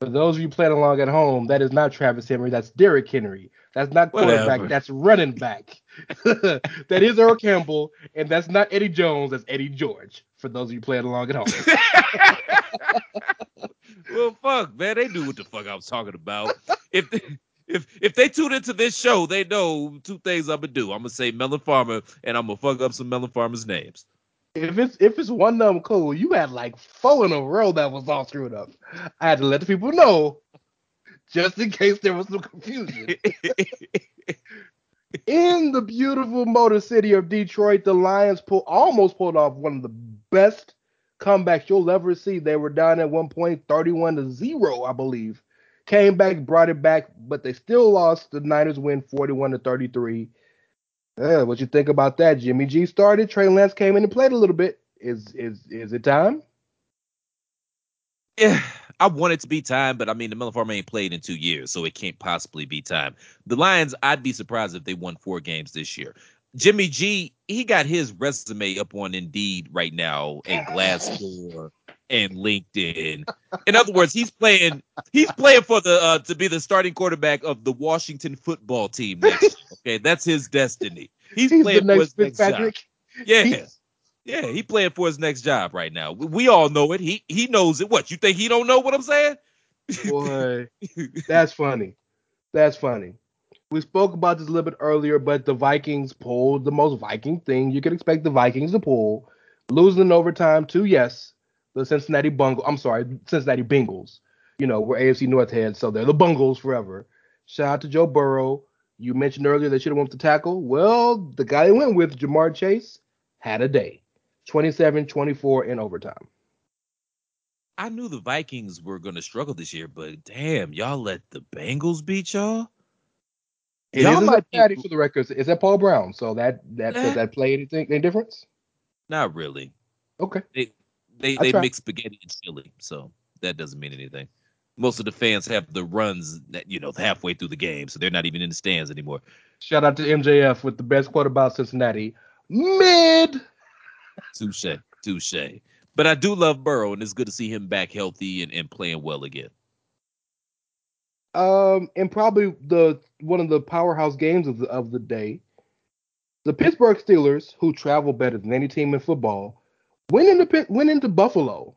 For those of you playing along at home, that is not Travis Henry. That's Derrick Henry. That's not quarterback. Whatever. That's running back. that is Earl Campbell, and that's not Eddie Jones. That's Eddie George. For those of you playing along at home. well, fuck, man, they knew what the fuck I was talking about. If if if they tune into this show, they know two things I'm gonna do. I'm gonna say Melon Farmer, and I'm gonna fuck up some Melon Farmers names. If it's if it's one number cool, you had like four in a row that was all screwed up. I had to let the people know, just in case there was some confusion. in the beautiful Motor City of Detroit, the Lions pull, almost pulled off one of the best comebacks you'll ever see. They were down at one point, 31 to 0, I believe. Came back, brought it back, but they still lost. The Niners win 41 to 33. Uh, what you think about that? Jimmy G started. Trey Lance came in and played a little bit. Is is is it time? Yeah, I want it to be time, but I mean the Melon Farmer ain't played in two years, so it can't possibly be time. The Lions, I'd be surprised if they won four games this year. Jimmy G, he got his resume up on Indeed right now and Glassdoor and LinkedIn. In other words, he's playing he's playing for the uh, to be the starting quarterback of the Washington football team next. Okay, that's his destiny. He's, He's playing the for his next job. Fitzpatrick. Yeah. He's- Yeah, he playing for his next job right now. We, we all know it. He he knows it. What you think he don't know what I'm saying? Boy, that's funny. That's funny. We spoke about this a little bit earlier, but the Vikings pulled the most Viking thing you could expect the Vikings to pull, losing in overtime to yes, the Cincinnati Bungles. I'm sorry, Cincinnati Bengals. You know, we're AFC North heads, so they're the Bungles forever. Shout out to Joe Burrow. You mentioned earlier they should have went to tackle. Well, the guy they went with, Ja'Marr Chase, had a day. 27-24 in overtime. I knew the Vikings were going to struggle this year, but damn, y'all let the Bengals beat y'all. It Y'all might Cincinnati for the record. Is that Paul Brown? So that that Eh. does that play anything any difference? Not really. Okay. They they, I they try. mix spaghetti and chili, so that doesn't mean anything. Most of the fans have the runs that you know halfway through the game, so they're not even in the stands anymore. Shout out to MJF with the best quote about Cincinnati. Mid. Touche, touche. But I do love Burrow, and it's good to see him back healthy and, and playing well again. Um, and probably the one of the powerhouse games of the of the day. The Pittsburgh Steelers, who travel better than any team in football, went into went into Buffalo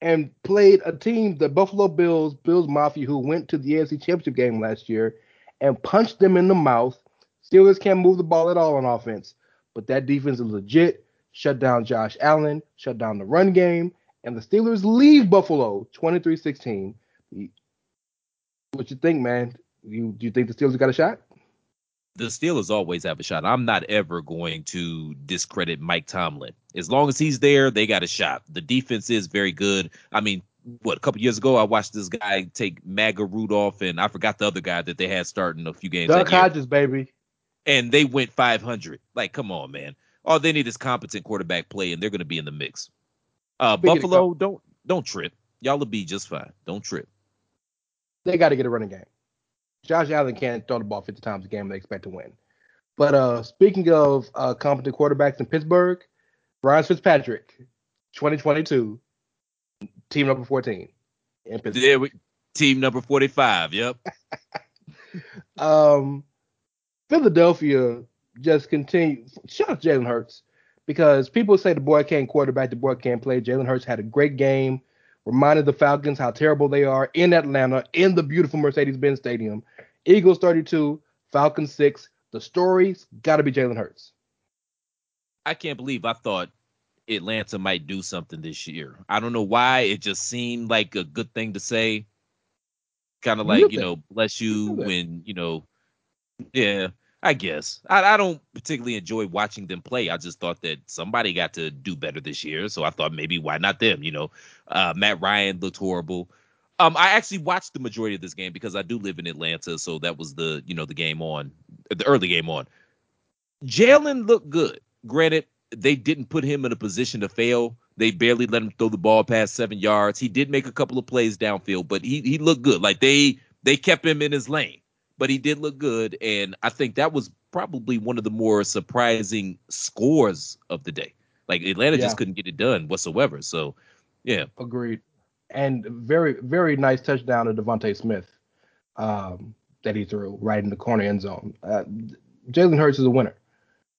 and played a team, the Buffalo Bills, Bills Mafia, who went to the AFC Championship game last year and punched them in the mouth. Steelers can't move the ball at all on offense, but that defense is legit. Shut down Josh Allen, shut down the run game, and the Steelers leave Buffalo 23-16. What you think, man? You do you think the Steelers got a shot? the Steelers always have a shot. I'm not ever going to discredit Mike Tomlin. As long as he's there, they got a shot. The defense is very good. I mean, what a couple years ago, I watched this guy take Maga Rudolph, and I forgot the other guy that they had starting a few games. Year. Hodges, baby. and they went 500. Like, come on, man. All they need is competent quarterback play, and they're going to be in the mix. Uh, Buffalo, don't don't trip. Y'all will be just fine. Don't trip. They got to get a running game. Josh Allen can't throw the ball 50 times a game. They expect to win. But uh, speaking of uh, competent quarterbacks in Pittsburgh, Ryan Fitzpatrick, 2022, team number 14 in Pittsburgh. There we, team number 45. Yep. Um, Philadelphia just continue. Shout out Jalen Hurts because people say the boy can't quarterback, the boy can't play. Jalen Hurts had a great game, reminded the Falcons how terrible they are in Atlanta in the beautiful Mercedes-Benz Stadium. Eagles 32, Falcons 6. The story's got to be Jalen Hurts. I can't believe I thought Atlanta might do something this year. I don't know why. It just seemed like a good thing to say. Kind of like, you know, bless you when, you know, yeah, I guess. I, I don't particularly enjoy watching them play. I just thought that somebody got to do better this year. So I thought maybe why not them? You know, uh, Matt Ryan looked horrible. Um, I actually watched the majority of this game because I do live in Atlanta, so that was the you know the game on the early game on. Jalen looked good. Granted, they didn't put him in a position to fail. They barely let him throw the ball past seven yards. He did make a couple of plays downfield, but he he looked good. Like they they kept him in his lane, but he did look good, and I think that was probably one of the more surprising scores of the day. Like Atlanta Yeah. just couldn't get it done whatsoever. So, yeah, Agreed. And very, very nice touchdown to DeVonta Smith um, that he threw right in the corner end zone. Uh, Jalen Hurts is a winner.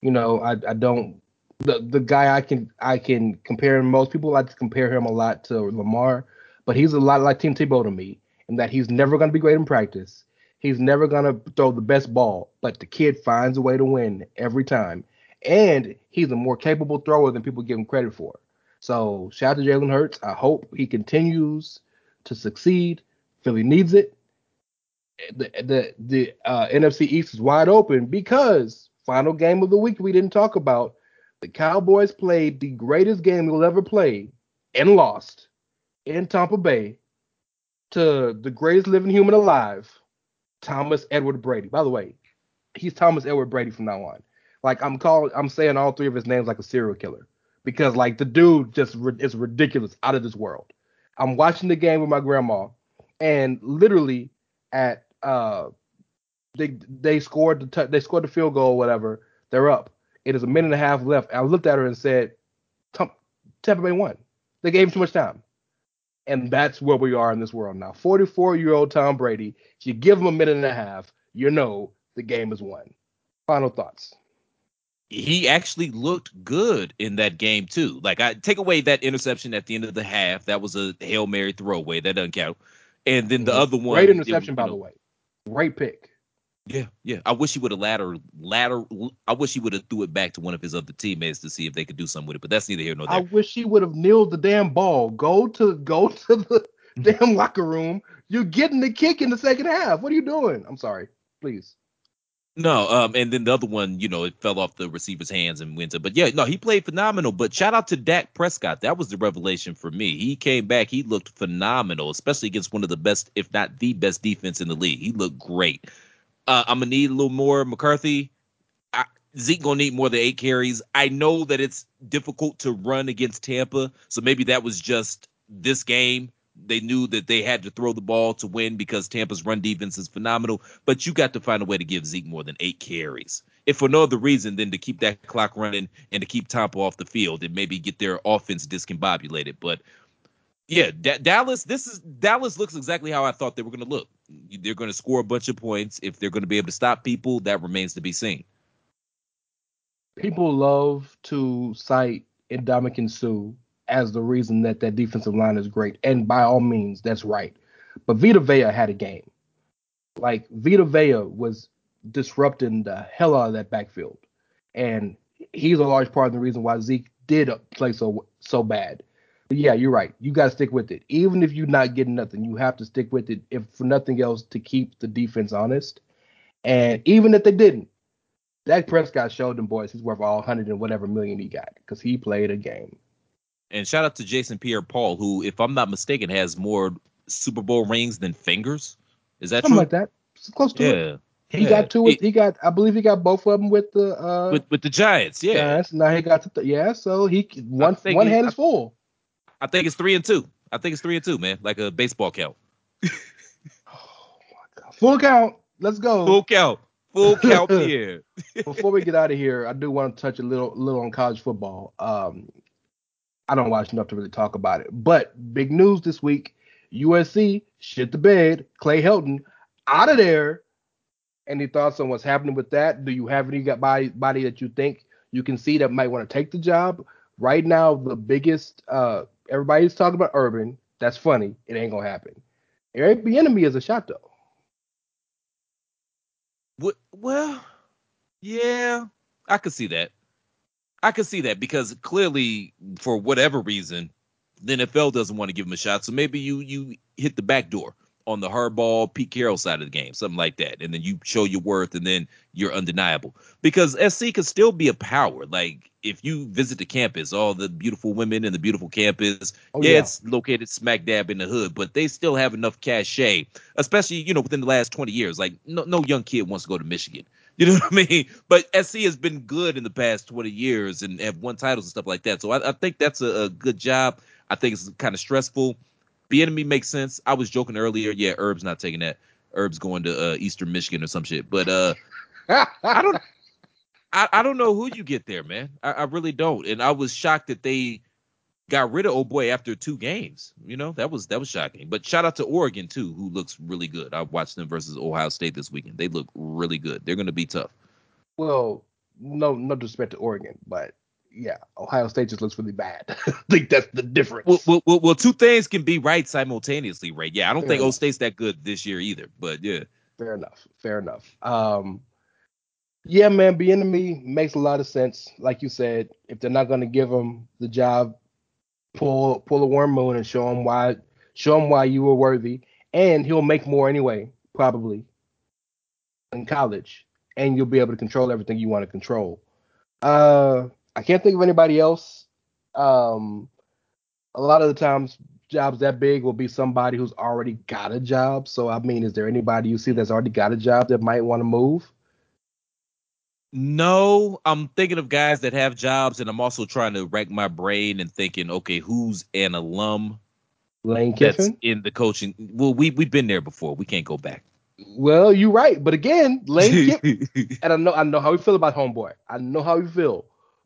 You know, I, I don't the the guy I can I can compare him. Most people like to compare him a lot to Lamar, but he's a lot like Tim Tebow to me in that he's never going to be great in practice. He's never going to throw the best ball, but the kid finds a way to win every time. And he's a more capable thrower than people give him credit for. So shout out to Jalen Hurts. I hope he continues to succeed. Philly needs it. The the the uh, NFC East is wide open because final game of the week we didn't talk about. The Cowboys played the greatest game we'll ever play and lost in Tampa Bay to the greatest living human alive, Thomas Edward Brady. By the way, he's Thomas Edward Brady from now on. Like I'm calling, I'm saying all three of his names like a serial killer because like the dude just is ridiculous, out of this world. I'm watching the game with my grandma, and literally at uh, they they scored the tou- they scored the field goal, whatever. They're up. It is a minute and a half left. I looked at her and said, "Tom- Tampa Bay won. They gave him too much time. And that's where we are in this world now. 44 year old Tom Brady, if you give him a minute and a half, you know the game is won. Final thoughts. he actually looked good in that game too. Like I take away that interception at the end of the half, that was a hail mary throwaway, that doesn't count. And then the mm-hmm. other one, Great interception, by know, the way. Great pick. Yeah, yeah. I wish he would have ladder ladder. I wish he would have threw it back to one of his other teammates to see if they could do something with it. But that's neither here nor there. I wish he would have kneeled the damn ball. Go to go to the damn locker room. You're getting the kick in the second half. What are you doing? I'm sorry. Please. No, um, and then the other one, you know, it fell off the receiver's hands and went to. But yeah, no, he played phenomenal. But shout out to Dak Prescott. That was the revelation for me. He came back. He looked phenomenal, especially against one of the best, if not the best, defense in the league. He looked great. Uh, I'm gonna need a little more McCarthy. Zeke gonna need more than eight carries. I know that it's difficult to run against Tampa, so maybe that was just this game. They knew that they had to throw the ball to win because Tampa's run defense is phenomenal. But you got to find a way to give Zeke more than eight carries, if for no other reason than to keep that clock running and to keep Tampa off the field and maybe get their offense discombobulated. But yeah, Da- Dallas. This is Dallas looks exactly how I thought they were going to look. They're going to score a bunch of points. If they're going to be able to stop people, that remains to be seen. People love to cite Ndamukong Suh as the reason that that defensive line is great, and by all means, that's right. But Vita Vea had a game. Like Vita Vea was disrupting the hell out of that backfield, and he's a large part of the reason why Zeke did play so so bad. But yeah, you're right. You got to stick with it. Even if you're not getting nothing, you have to stick with it. If for nothing else, to keep the defense honest. And even if they didn't, Dak Prescott showed them boys he's worth all hundred and whatever million he got because he played a game. And shout out to Jason Pierre-Paul, who, if I'm not mistaken, has more Super Bowl rings than fingers. Is that Something true? like that. It's close to it. yeah. He yeah. got two. With, he got, I believe, he got both of them with the uh, with with the Giants. Yeah, Giants. Now he got the th- yeah. So he one one hand I- is full. I think it's three and two. I think it's three and two, man, like a baseball count. Full count. Let's go. Full count. Full count here. Before we get out of here, I do want to touch a little little on college football. Um, I don't watch enough to really talk about it. But big news this week: USC shit the bed. Clay Helton out of there. Any thoughts on what's happening with that? Do you have anybody body that you think you can see that might want to take the job? Right now, the biggest uh everybody's talking about Urban. That's funny. It ain't gonna happen. Eric Bieniemy is a shot though. What, well, yeah, I could see that. I could see that because clearly, for whatever reason, the NFL doesn't want to give him a shot. So maybe you you hit the back door on the hardball Pete Carroll side of the game, something like that, and then you show your worth, and then you're undeniable. Because SC could still be a power. Like if you visit the campus, all the beautiful women and the beautiful campus, Oh, yeah, yeah. it's located smack dab in the hood, but they still have enough cachet, especially you know within the last 20 years. Like no no young kid wants to go to Michigan. You know what I mean? But SC has been good in the past 20 years and have won titles and stuff like that. So I, I think that's a, a good job. I think it's kind of stressful. Bieniemy makes sense. I was joking earlier. Yeah, Herb's not taking that. Herb's going to uh, Eastern Michigan or some shit. But uh, I don't. I, I don't know who you get there, man. I, I really don't. And I was shocked that they got rid of old boy after two games. You know, that was that was shocking. But shout out to Oregon too, who looks really good. I watched them versus Ohio State this weekend. They look really good. They're going to be tough. Well, no, no disrespect to Oregon, but yeah, Ohio State just looks really bad. I think that's the difference. Well, well, well, two things can be right simultaneously, right? Yeah, I don't Fair think enough. Old State's that good this year either. But yeah, Fair enough. Fair enough. Um, yeah, man, Bieniemy makes a lot of sense. Like you said, if they're not going to give him the job, pull pull a Warren Moon and show him why show him why you were worthy, and he'll make more anyway, probably in college, and you'll be able to control everything you want to control. Uh, I can't think of anybody else. Um, a lot of the times, jobs that big will be somebody who's already got a job. So, I mean, is there anybody you see that's already got a job that might want to move? no, I'm thinking of guys that have jobs, and I'm also trying to rack my brain and thinking, okay, who's an alum Lane that's Kiffin? in the coaching? Well, we we've been there before. We can't go back. Well, you're right. But again, Lane Kiffin, and I know I know how we feel about homeboy. I know how we feel.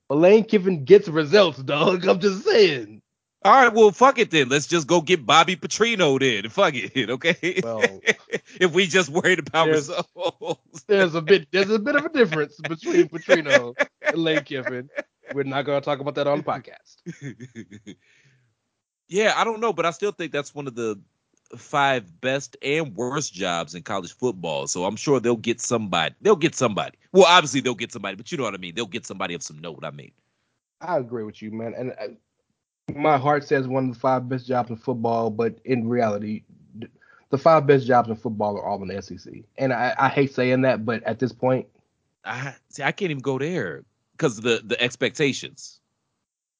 But Lane Kiffin gets results, dog. I'm just saying. All right, well, fuck it then. Let's just go get Bobby Petrino then. Fuck it, okay? Well, if we just worried about There's- results. there's a bit there's a bit of a difference between Petrino and Lane Kiffin. We're not gonna talk about that on the podcast. yeah, I don't know, but I still think that's one of the five best and worst jobs in college football. So I'm sure they'll get somebody. They'll get somebody. Well, obviously they'll get somebody, but you know what I mean. They'll get somebody of some note. I mean, I agree with you, man. And uh, my heart says one of the five best jobs in football, but in reality, the five best jobs in football are all in the SEC. And I, I hate saying that, but at this point, I see. I can't even go there because the the expectations.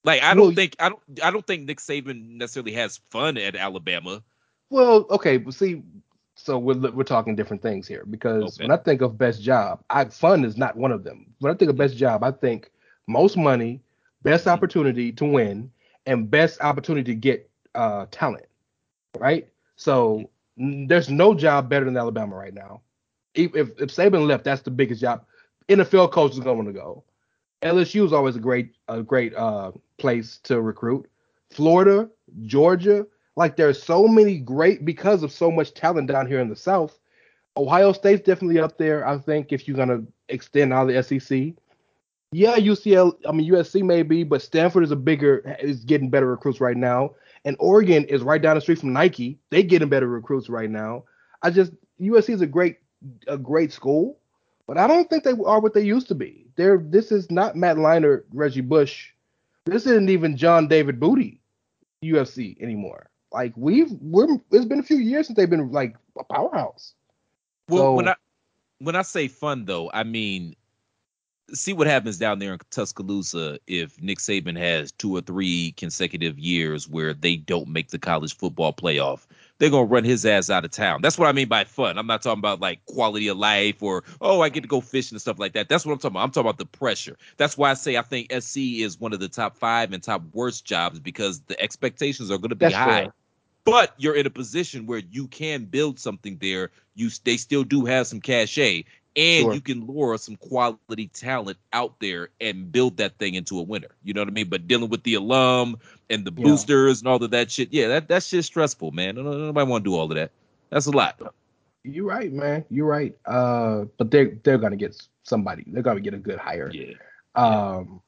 Like I don't Well, think I don't I don't think Nick Saban necessarily has fun at Alabama. Well, okay, but see, so we're we're talking different things here because when I think of best job, I fun is not one of them. When I think of best job, I think most money, best Mhm. opportunity to win, and best opportunity to get uh talent, right? So there's no job better than Alabama right now. If if, if Saban left, that's the biggest job. NFL coach is going to go. LSU is always a great a great uh place to recruit. Florida, Georgia, like there's so many great because of so much talent down here in the South. Ohio State's definitely up there. I think if you're gonna extend out of the SEC, yeah, UCL, I mean USC maybe, but Stanford is a bigger is getting better recruits right now, and Oregon is right down the street from Nike. They getting better recruits right now. I just USC is a great a great school, but I don't think they are what they used to be. They're this is not Matt Leinart, Reggie Bush. This isn't even John David Booty UFC anymore. Like we've we're it's been a few years since they've been like a powerhouse. Well, So- when I when I say fun though, I mean see what happens down there in Tuscaloosa if Nick Saban has two or three consecutive years where they don't make the college football playoff. They're gonna run his ass out of town. That's what I mean by fun. I'm not talking about like quality of life or oh I get to go fishing and stuff like that. That's what I'm talking about. I'm talking about the pressure. That's why I say I think SC is one of the top five and top worst jobs because the expectations are gonna be That's high fair. but you're in a position where you can build something there. You they still do have some cachet, and Sure. you can lure some quality talent out there and build that thing into a winner. You know what I mean? But dealing with the alum and the Yeah. boosters and all of that shit, yeah, that that shit's stressful, man. No- no- Nobody want to do all of that. That's a lot. You're right, man. You're right. Uh, but they're they're gonna get somebody. They're gonna get a good hire. Yeah. Um,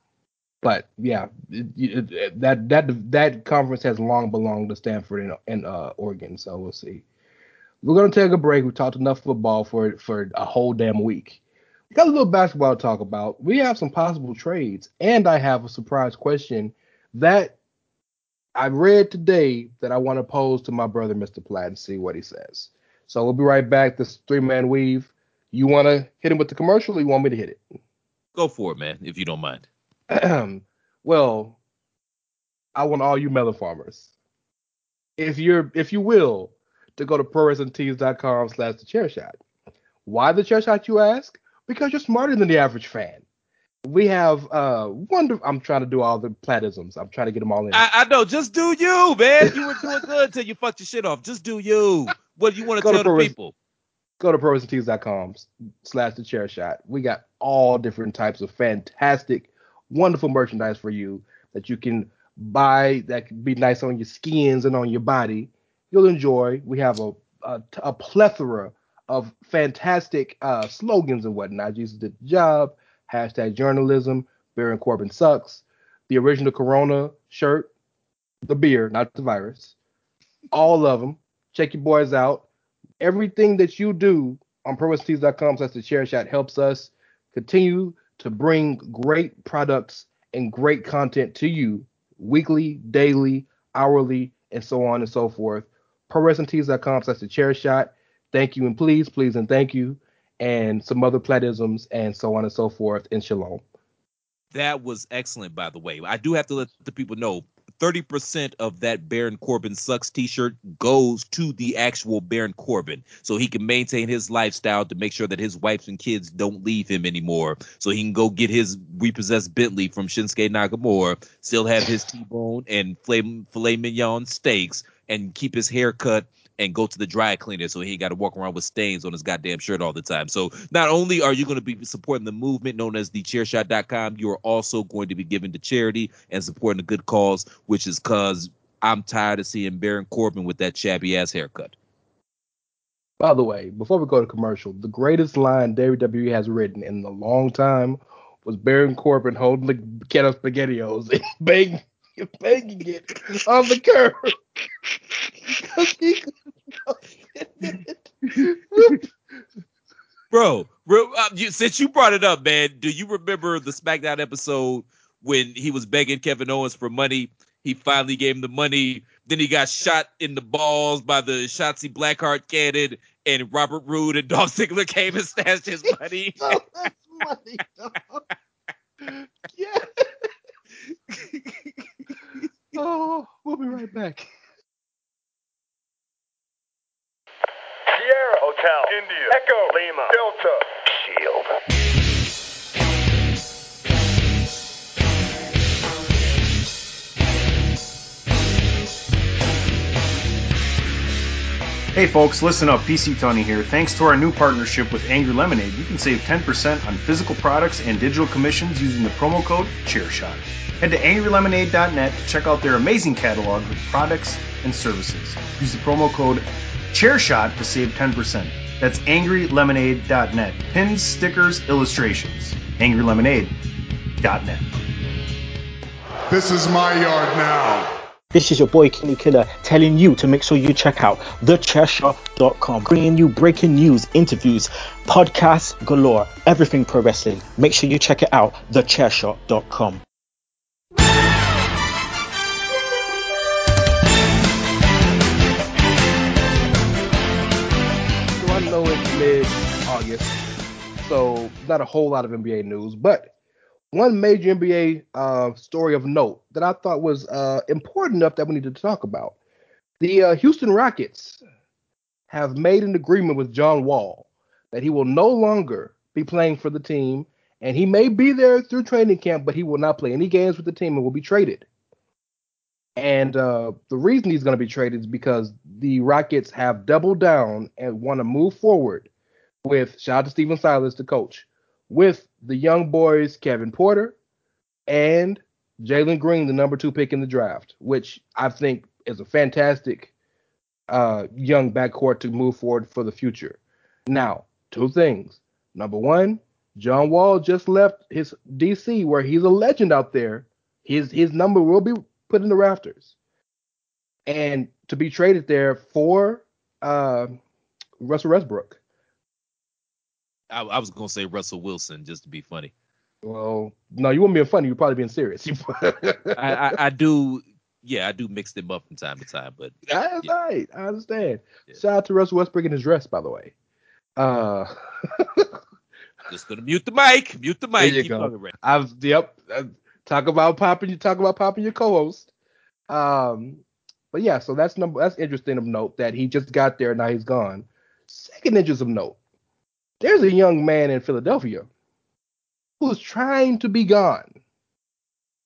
but yeah, it, it, it- that that that conference has long belonged to Stanford and, and uh, Oregon. So we'll see. We're gonna take a break. We talked enough football for for a whole damn week. We got a little basketball to talk about. We have some possible trades, and I have a surprise question that I read today that I want to pose to my brother, Mr. Platt, and see what he says. So we'll be right back. This three man weave. You want to hit him with the commercial, or you want me to hit it? Go for it, man, if you don't mind. well, I want all you melon farmers, if you're, if you will, to go to prowrestlingtees.com slash the chair shot. Why the chair shot, you ask? Because you're smarter than the average fan. We have uh wonder. I'm trying to do all the platisms. I'm trying to get them all in. I, I know. Just do you, man. You were doing good until you fucked your shit off. Just do you. What do you want to Go to tell the Pro people? go to prowrestlingtees.com slash the chair shot. We got all different types of fantastic, wonderful merchandise for you that you can buy that can be nice on your skins and on your body. You'll enjoy. We have a a, a plethora of fantastic uh, slogans and whatnot. Jesus did the job. Hashtag journalism. Baron Corbin sucks. The original Corona shirt. The beer, not the virus. All of them. Check your boys out everything that you do on prowrestlingtees.com slash the chair shot helps us continue to bring great products and great content to you weekly, daily, hourly, and so on and so forth. prowrestlingtees.com slash the chair shot. Thank you and please, please and thank you. And some other platisms and so on and so forth. And shalom. That was excellent, by the way. I do have to let the people know 30% of that Baron Corbin sucks t-shirt goes to the actual Baron Corbin so he can maintain his lifestyle to make sure that his wife and kids don't leave him anymore so he can go get his repossessed Bentley from Shinsuke Nakamura still have his T-bone and filet, filet mignon steaks and keep his hair cut and go to the dry cleaner so he got to walk around with stains on his goddamn shirt all the time. So not only are you going to be supporting the movement known as the chairshot.com, you are also going to be giving to charity and supporting a good cause, which is cause I'm tired of seeing Baron Corbin with that shabby ass haircut. By the way, before we go to commercial, the greatest line WWE has written in a long time was Baron Corbin holding the can of SpaghettiOs and banging, banging it on the curb. 'Cause Bro, uh, you, since you brought it up, man, do you remember the SmackDown episode when he was begging Kevin Owens for money? He finally gave him the money. Then he got shot in the balls by the Shotzi Blackheart cannon, and Robert Roode and Dolph Ziggler came and snatched his money. stole his money, dog. Yeah. oh, we'll be right back. Sierra Hotel, India, Echo, Lima, Delta, Shield. Hey folks, listen up. PC Tunney here. Thanks to our new partnership with Angry Lemonade, you can save 10% on physical products and digital commissions using the promo code CHAIRSHOT. Head to angrylemonade.net to check out their amazing catalog of products and services. Use the promo code CHAIRSHOT to save 10%. That's angrylemonade.net. Pins, stickers, illustrations. angrylemonade.net. This is my yard now. This is your boy Kenny Killer telling you to make sure you check out thechairshot.com, bringing you breaking news, interviews, podcasts galore, everything pro wrestling. Make sure you check it out, thechairshot.com. mid August, so not a whole lot of NBA news, but one major NBA uh, story of note that I thought was uh, important enough that we needed to talk about. The uh, Houston Rockets have made an agreement with John Wall that he will no longer be playing for the team, and he may be there through training camp, but he will not play any games with the team and will be traded. And uh, the reason he's going to be traded is because the Rockets have doubled down and want to move forward with shout out to Stephen Silas, the coach, with the young boys Kevin Porter and Jalen Green, the number two pick in the draft, which I think is a fantastic uh, young backcourt to move forward for the future. Now, two things. Number one, John Wall just left his DC where he's a legend out there. His his number will be put in the rafters. And to be traded there for uh, Russell Westbrook. I, I was gonna say Russell Wilson just to be funny. Well, no, you wouldn't be funny. You're probably being serious. I, I, I do, yeah, I do mix them up from time to time, but That's Yeah. right. I understand. Yeah. Shout out to Russell Westbrook in his dress, by the way. Uh, just gonna mute the mic, mute the mic. There you keep go. I've yep. uh, Talk about popping. You talk about popping your co-host. Um, but yeah, so that's number. That's interesting of note that he just got there. Now he's gone. Second interest of note. There's a young man in Philadelphia who's trying to be gone.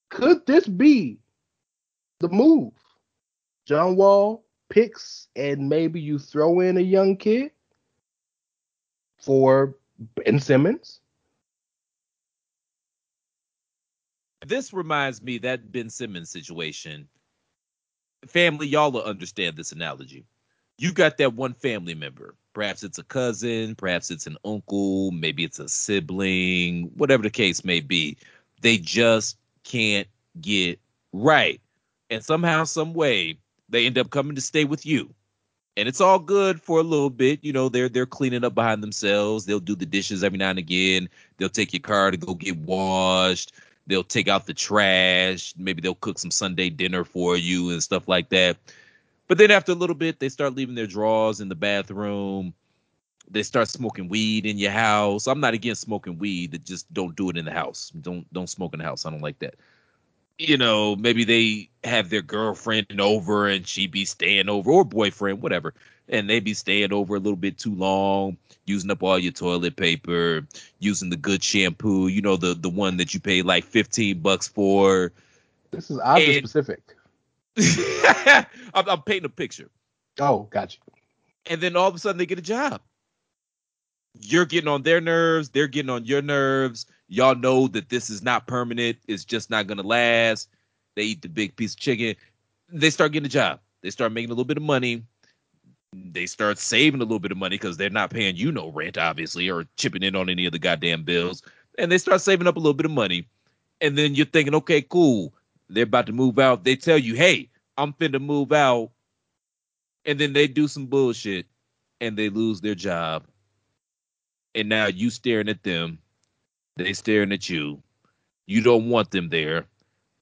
Could this be the move? John Wall picks, and maybe you throw in a young kid for Ben Simmons. This reminds me that Ben Simmons situation. Family, y'all will understand this analogy. You got that one family member. Perhaps it's a cousin, perhaps it's an uncle, maybe it's a sibling, whatever the case may be. They just can't get right. And somehow, some way, they end up coming to stay with you. And it's all good for a little bit. You know, they're they're cleaning up behind themselves. They'll do the dishes every now and again. They'll take your car to go get washed they'll take out the trash maybe they'll cook some sunday dinner for you and stuff like that. But then after a little bit they start leaving their drawers in the bathroom. They start smoking weed in your house. I'm not against smoking weed. But just don't do it in the house. Don't don't smoke in the house. I don't like that. You know maybe they have their girlfriend over and she be staying over or boyfriend whatever and they be staying over a little bit too long using up all your toilet paper using the good shampoo you know the the one that you pay like 15 bucks for. This is oddly And- specific. I'm, I'm painting a picture. Oh, gotcha. and then all of a sudden they get a job. You're getting on their nerves they're getting on your nerves. Y'all know that this is not permanent it's just not gonna last. They eat the big piece of chicken. They start getting a job. They start making a little bit of money they start saving a little bit of money because they're not paying you no rent obviously or chipping in on any of the goddamn bills. And they start saving up a little bit of money. And then you're thinking okay cool. They're about to move out. They tell you hey i'm finna move out. And then they do some bullshit and they lose their job. And now you staring at them. They staring at you. You don't want them there.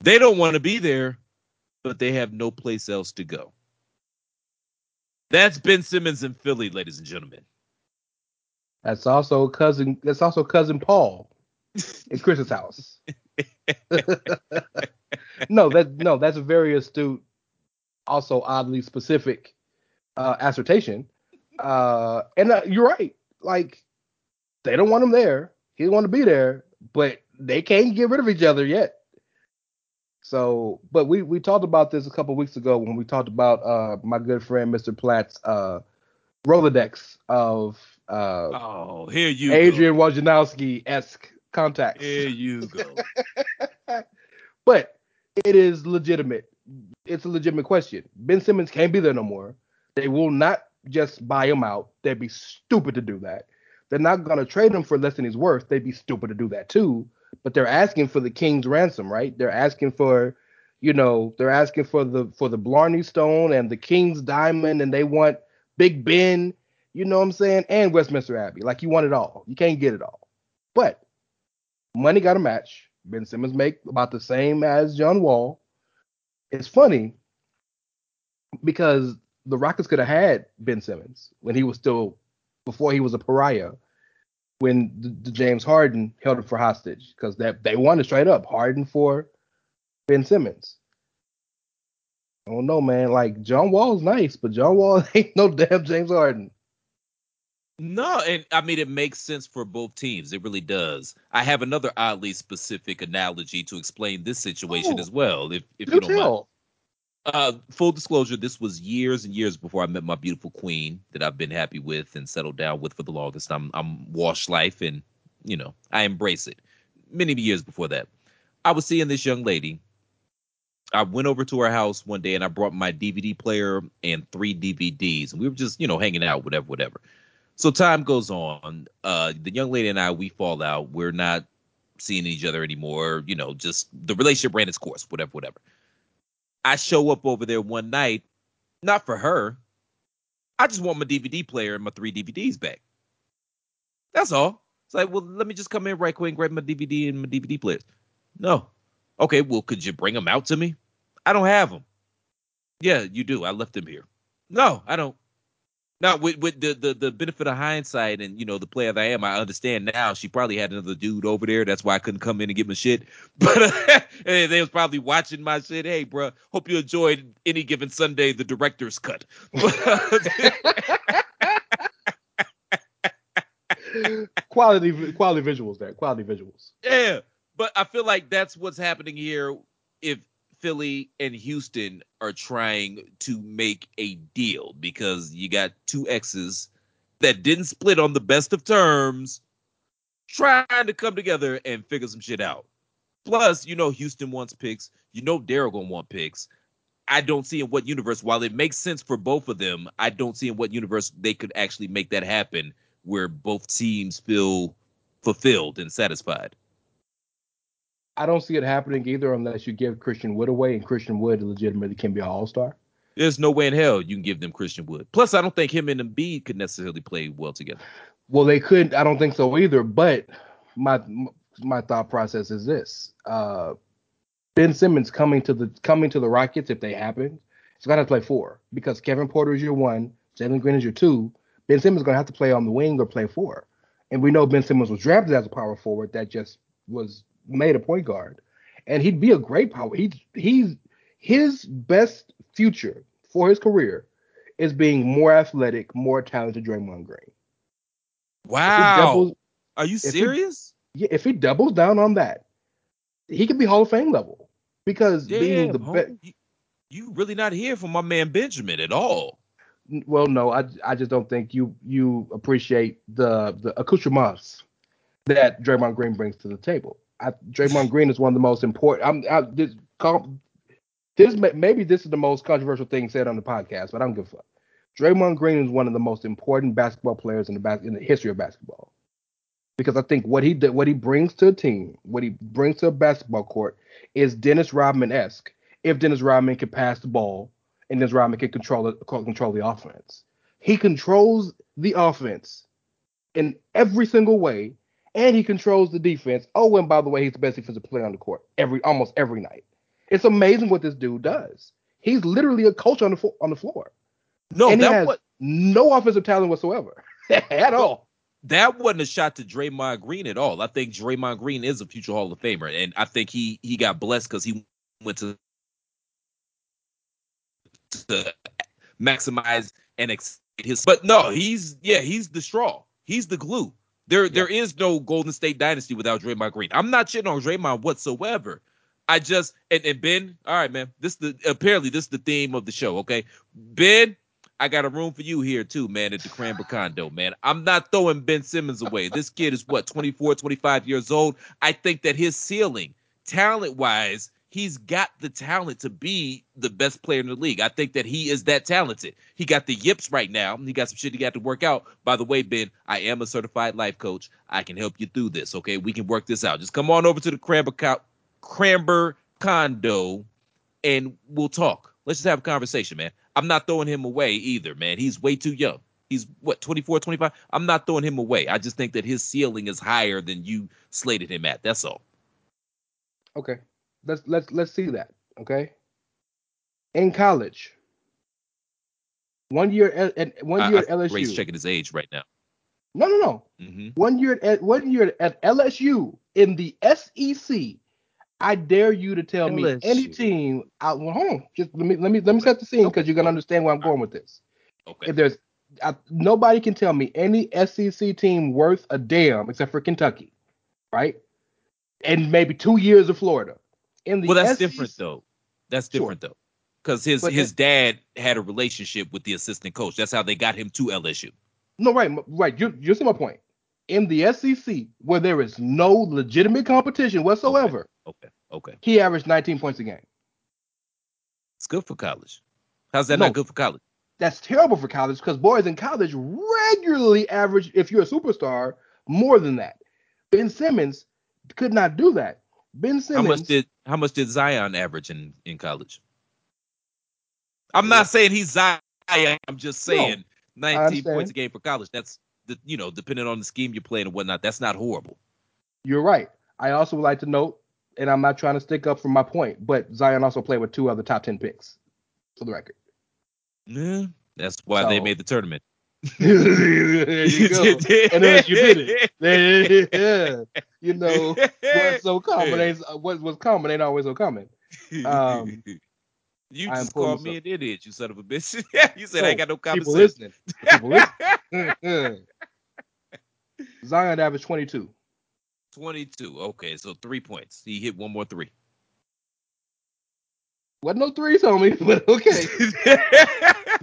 They don't want to be there but they have no place else to go that's ben simmons in philly ladies and gentlemen That's also cousin. That's also cousin Paul in Chris's house. no, that no, that's a very astute, also oddly specific uh, assertion. Uh, and uh, you're right. Like they don't want him there. He don't want to be there, but they can't get rid of each other yet. So, but we we talked about this a couple weeks ago when we talked about uh my good friend Mr. Platt's uh Rolodex of uh oh here you Adrian Wojnarowski esque contacts. here you go But it is legitimate. It's a legitimate question. Ben Simmons can't be there no more. They will not just buy him out. They'd be stupid to do that. They're not gonna trade him for less than he's worth. They'd be stupid to do that too. But they're asking for the king's ransom, right? They're asking for, you know, they're asking for the for the Blarney Stone and the king's diamond, and they want Big Ben. You know what I'm saying? And Westminster Abbey. Like you want it all. You can't get it all. But money got a match. Ben Simmons make about the same as John Wall. It's funny because the Rockets could have had Ben Simmons when he was still before he was a pariah. When the, the James Harden held him for hostage because that they wanted straight up Harden for Ben Simmons. I don't know, man. Like John Wall's nice, but John Wall ain't no damn James Harden. No, and I mean it makes sense for both teams. It really does. I have another oddly specific analogy to explain this situation Oh, as well, if if Do you don't mind. Uh, full disclosure, this was years and years before I met my beautiful queen that I've been happy with and settled down with for the longest. I'm I'm washed life and you know I embrace it. Many years before that, I was seeing this young lady. I went over to her house one day and I brought my DVD player and three DVDs, and we were just you know hanging out, whatever, whatever. So time goes on. Uh, the young lady and I we fall out. We're not seeing each other anymore. You know, just the relationship ran its course, whatever, whatever. I show up over there one night, not for her. I just want my DVD player and my three DVDs back. That's all. It's like, well, let me just come in right quick and grab my DVD and my DVD players. No. Okay, well, could you bring them out to me? I don't have them. Yeah, you do. I left them here. No, I don't. Now, with, with the, the the benefit of hindsight and you know the player that I am, I understand now she probably had another dude over there. That's why I couldn't come in and get my shit. But uh, they was probably watching my shit. Hey, bro, hope you enjoyed any given Sunday the director's cut. quality quality visuals there. Quality visuals. Yeah, but I feel like that's what's happening here. If Philly and Houston are trying to make a deal because you got two exes that didn't split on the best of terms, trying to come together and figure some shit out. Plus, you know Houston wants picks. You know Daryl gonna want picks. I don't see in what universe, while it makes sense for both of them, I don't see in what universe they could actually make that happen where both teams feel fulfilled and satisfied. I don't see it happening either unless you give Christian Wood away, and Christian Wood legitimately can be an all star. There's no way in hell you can give them Christian Wood. Plus, I don't think him and Embiid could necessarily play well together. Well, they could. I don't think so either. But my my thought process is this: uh, Ben Simmons coming to the coming to the Rockets if they happen, he's gonna have to play four because Kevin Porter is your one, Jalen Green is your two. Ben Simmons is gonna have to play on the wing or play four. And we know Ben Simmons was drafted as a power forward that just was made a point guard, and he'd be a great power. He's he's his best future for his career is being more athletic, more talented Draymond Green. Wow, doubles, are you serious? He, yeah, if he doubles down on that, he could be Hall of Fame level because Damn, being the best. You, really not here for my man Benjamin at all. Well, no, I I just don't think you you appreciate the the accoutrements that Draymond Green brings to the table. I, Draymond Green is one of the most important. I'm I, this, this maybe this is the most controversial thing said on the podcast, but I don't give a fuck. Draymond Green is one of the most important basketball players in the bas- in the history of basketball because I think what he did, what he brings to a team, what he brings to a basketball court is Dennis Rodman esque. If Dennis Rodman can pass the ball and Dennis Rodman can control control the offense, he controls the offense in every single way and he controls the defense. Oh, and by the way, he's the best defensive player on the court every almost every night. It's amazing what this dude does. He's literally a coach on the fo- on the floor. No, and that what no offensive talent whatsoever at all. that wasn't a shot to Draymond Green at all. I think Draymond Green is a future Hall of Famer, and I think he he got blessed because he went to to maximize and excite his. But no, he's yeah, he's the straw. He's the glue. There, there is no Golden State dynasty without Draymond Green. I'm not shitting on Draymond whatsoever. I just and, and Ben, all right, man. This the apparently this is the theme of the show. Okay, Ben, I got a room for you here too, man, at the CrAmber condo, man. I'm not throwing Ben Simmons away. This kid is what 24, 25 years old. I think that his ceiling, talent wise, he's got the talent to be the best player in the league. I think that he is that talented. He got the yips right now. He got some shit he got to work out. By the way, Ben, I am a certified life coach. I can help you through this. Okay, we can work this out. Just come on over to the CrAmber, Co- condo, and we'll talk. Let's just have a conversation, man. I'm not throwing him away either, man. He's way too young. He's what 24, 25. I'm not throwing him away. I just think that his ceiling is higher than you slated him at. That's all. Okay, let's let's let's see that. Okay, in college, one year at, at one year I, at LSU. Rey's checking his age right now. No, no, no. Mm-hmm. One year at one year at LSU in the SEC. I dare you to tell me any team. Out, well, hold on. Just let me let me let me set the scene because you're gonna understand where I'm going with this. Okay. If there's I, nobody can tell me any SEC team worth a damn except for Kentucky, right? And maybe two years of Florida. In the well, that's SEC different though. That's Sure. different though. because his But his dad had a relationship with the assistant coach. That's how they got him to LSU. No, right, right. You you see my point. In the SEC, where there is no legitimate competition whatsoever, Okay, okay, he averaged 19 points a game. it's good for college. How's that No. not good for college? That's terrible for college because boys in college regularly average, if you're a superstar, more than that. Ben Simmons could not do that. Ben How Simmons. much did how much did Zion average in in college? I'm not saying he's Zion. I'm just saying 19 points a game for college. That's the you know depending on the scheme you're playing and whatnot. That's not horrible. You're right. I also would like to note, and I'm not trying to stick up for my point, but Zion also played with two other top 10 picks, for the record. Yeah, that's why they made the tournament. There you go. and then you did it. Yeah. You know, what's so common ain't what was common ain't always so common. Um, you just called me an idiot, you son of a bitch. you said I ain't got no common people sense. listening. People listening. Zion averaged 22. 22. Okay, so three points. He hit one more three. Wasn't no threes on me, but okay.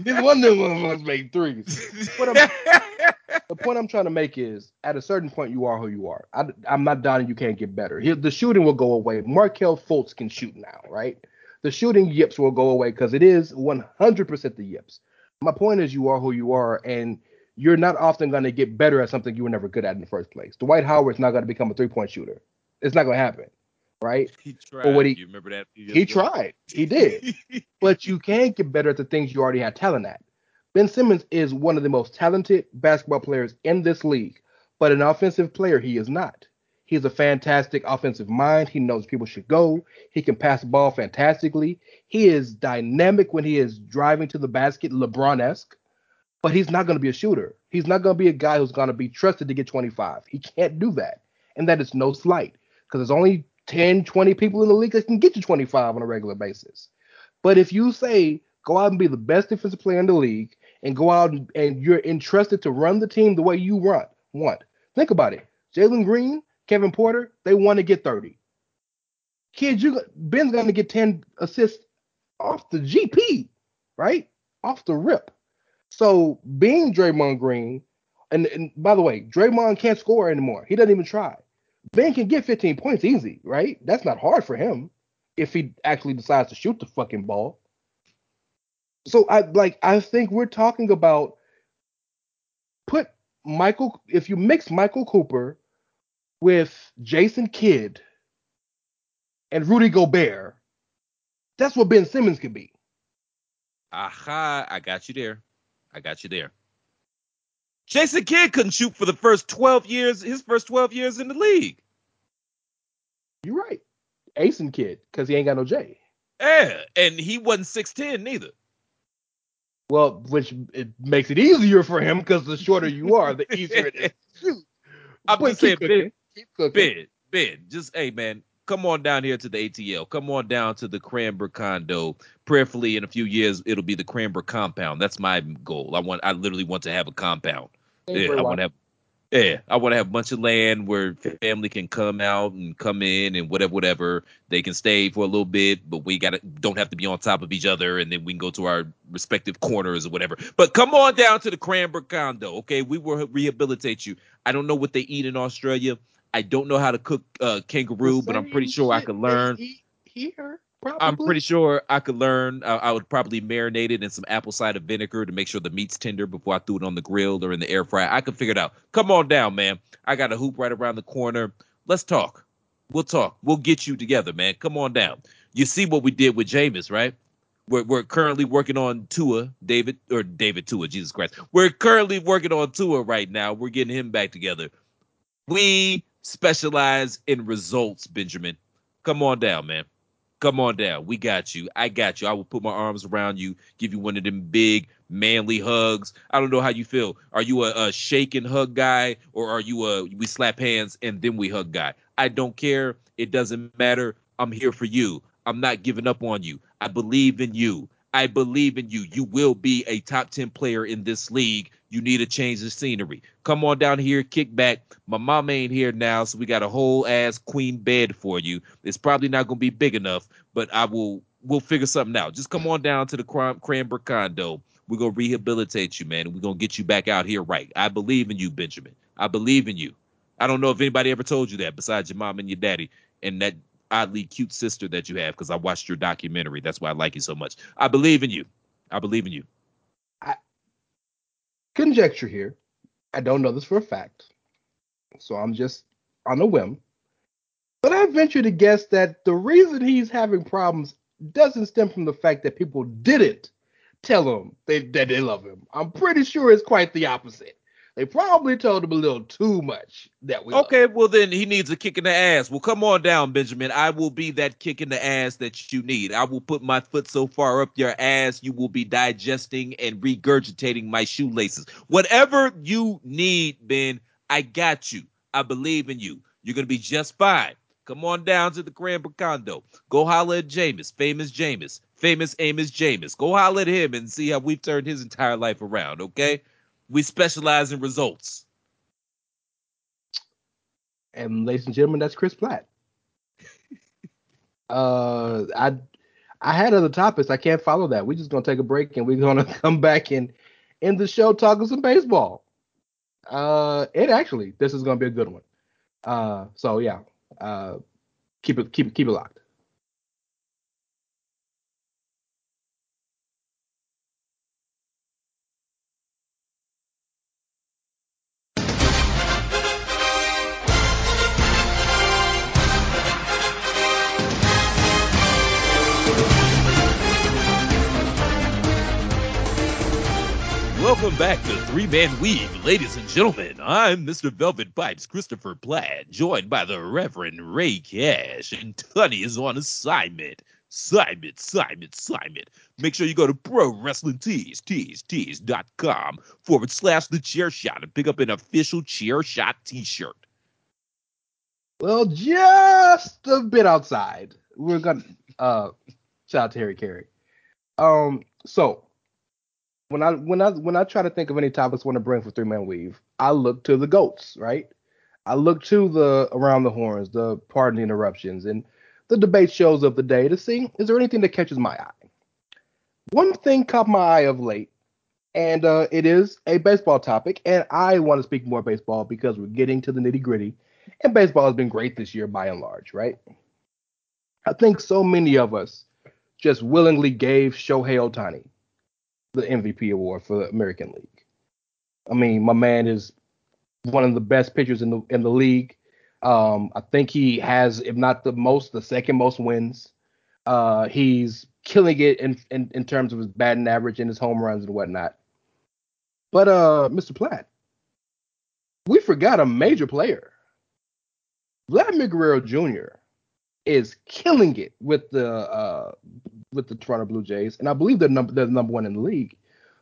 Neither one of them motherfuckers made threes. The point I'm trying to make is, at a certain point, you are who you are. I, am not doubting you can't get better. Here, the shooting will go away. Markelle Fultz can shoot now, right? The shooting yips will go away because it is 100% the yips. My point is, you are who you are, and you're not often going to get better at something you were never good at in the first place. Dwight Howard's not going to become a three point shooter. It's not going to happen, right? He tried. But what he- you remember that? years He tried. He did. but you can get better at the things you already have talent at. Ben Simmons is one of the most talented basketball players in this league, but an offensive player, he is not. He's a fantastic offensive mind. He knows people should go. He can pass the ball fantastically. He is dynamic when he is driving to the basket, LeBron esque, but he's not going to be a shooter. He's not going to be a guy who's going to be trusted to get 25. He can't do that. And that is no slight because there's only 10, 20 people in the league that can get you 25 on a regular basis. But if you say go out and be the best defensive player in the league and go out and, and you're entrusted to run the team the way you run, want. Think about it. Jalen Green, Kevin Porter, they want to get 30. Kids, you Ben's gonna get 10 assists off the GP, right? Off the rip. So being Draymond Green, and, and by the way, Draymond can't score anymore. He doesn't even try. Ben can get 15 points easy, right? That's not hard for him if he actually decides to shoot the fucking ball. So I like I think we're talking about put Michael if you mix Michael Cooper with Jason Kidd and Rudy Gobert, that's what Ben Simmons could be. Aha, I got you there. I got you there. Jason Kidd couldn't shoot for the first 12 years, his first 12 years in the league. You're right. Ace and Kid, because he ain't got no J. Yeah, and he wasn't 6'10 neither. Well, which it makes it easier for him because the shorter you are, the easier it is. shoot. I'm But just saying, keep Ben, cooking. Keep. Ben, Ben, just hey man, come on down here to the ATL. Come on down to the CrAmber condo. Prayerfully, in a few years, it'll be the CrAmber compound. That's my goal. I want, I literally want to have a compound. Yeah, I want to have. Yeah, I want to have a bunch of land where family can come out and come in and whatever, whatever. They can stay for a little bit, but we gotta don't have to be on top of each other, and then we can go to our respective corners or whatever. But come on down to the CrAmber condo, okay? We will rehabilitate you. I don't know what they eat in Australia. I don't know how to cook uh, kangaroo, but I'm pretty sure I could learn. Here, probably. I'm pretty sure I could learn. I, I would probably marinate it in some apple cider vinegar to make sure the meat's tender before I threw it on the grill or in the air fryer. I could figure it out. Come on down, man. I got a hoop right around the corner. Let's talk. We'll talk. We'll get you together, man. Come on down. You see what we did with Jameis, right? We're, we're currently working on Tua, David, or David Tua, Jesus Christ. We're currently working on Tua right now. We're getting him back together. We specialize in results, Benjamin. Come on down, man. Come on down. We got you. I got you. I will put my arms around you, give you one of them big, manly hugs. I don't know how you feel. Are you a, a hug guy, or are you a we slap hands and then we hug guy? I don't care. It doesn't matter. I'm here for you. I'm not giving up on you. I believe in you. I believe in you. You will be a top 10 player in this league. You need to change the scenery. Come on down here, kick back. My mom ain't here now, so we got a whole ass queen bed for you. It's probably not going to be big enough, but I will we'll figure something out. Just come on down to the Cran- CrAmber condo. We're gonna rehabilitate you, man, and we're gonna get you back out here right. I believe in you, Benjamin. I believe in you. I don't know if anybody ever told you that besides your mom and your daddy and that oddly cute sister that you have because I watched your documentary. That's why I like you so much. I believe in you. I believe in you. I Conjecture here. I don't know this for a fact, so I'm just on a whim. But I venture to guess that the reason he's having problems doesn't stem from the fact that people didn't tell him they, that they love him. I'm pretty sure it's quite the opposite. They probably told him a little too much that we love Okay, well then he needs a kick in the ass. Well, come on down, Benjamin. I will be that kick in the ass that you need. I will put my foot so far up your ass you will be digesting and regurgitating my shoelaces. Whatever you need, Ben, I got you. I believe in you. You're gonna be just fine. Come on down to the Grand condo. Go holler at Jameis, famous Jameis, famous Amos Jameis. Go holler at him and see how we've turned his entire life around. Okay, we specialize in results. And ladies and gentlemen, that's Chris Platt. uh, I I had other topics. I can't follow that. We're just gonna take a break and we're gonna come back and end the show talking some baseball. Uh, and actually, this is gonna be a good one. Uh, so yeah, uh, keep it keep it keep it locked. Welcome back to Three Man Weave, ladies and gentlemen. I'm Mr. Velvet Pipes, Christopher Platt, joined by the Reverend Rey Cash, and Tunney is on assignment. Simon, Simon, Simon. Make sure you go to Pro Wrestling Tees, tees, tees.com forward slash the chair shot and pick up an official chair shot t shirt. Well, just a bit outside. We're gonna uh shout out to Harry Caray. Um, so when I when I when I try to think of any topics I want to bring for three man weave, I look to the goats, right? I look to the around the horns, the pardon the interruptions, and the debate shows of the day to see is there anything that catches my eye. One thing caught my eye of late, and uh, it is a baseball topic, and I want to speak more baseball because we're getting to the nitty gritty, and baseball has been great this year by and large, right? I think so many of us just willingly gave Shohei Ohtani the MVP award for the American League. I mean, my man is one of the best pitchers in the in the league. Um, I think he has, if not the most, the second most wins. Uh, he's killing it in, in in terms of his batting average and his home runs and whatnot. But uh, Mr. Platt, we forgot a major player. Vladimir Guerrero Jr. is killing it with the uh, with the Toronto Blue Jays, and I believe they're number they're number one in the league.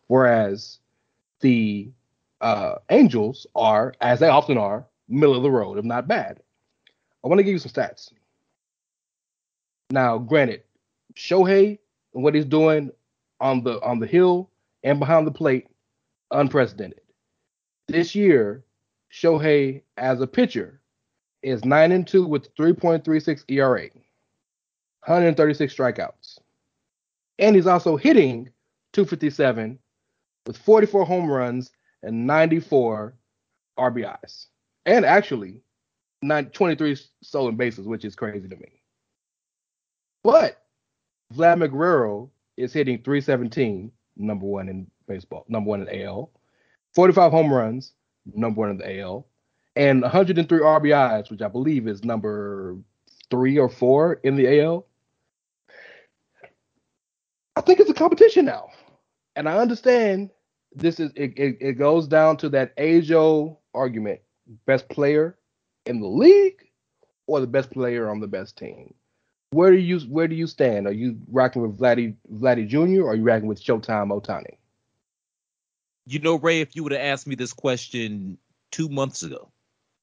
Whereas the uh, Angels are, as they often are, middle of the road, if not bad. I want to give you some stats. Now, granted, Shohei and what he's doing on the on the hill and behind the plate, unprecedented. This year, Shohei as a pitcher is nine and two with 3.36 ERA, 136 strikeouts, and he's also hitting 257 with 44 home runs and 94 RBIs, and actually 23 stolen bases, which is crazy to me. But Vladimir Guerrero is hitting 317, number one in baseball, number one in AL, 45 home runs, number one in the AL, and 103 RBIs, which I believe is number three or four in the AL. I think it's a competition now, and I understand this is it. It, it goes down to that age old argument: best player in the league or the best player on the best team. Where do you where do you stand? Are you rocking with Vladdy Vladdy Jr. or are you rocking with Showtime Ohtani? You know, Rey, if you would have asked me this question two months ago,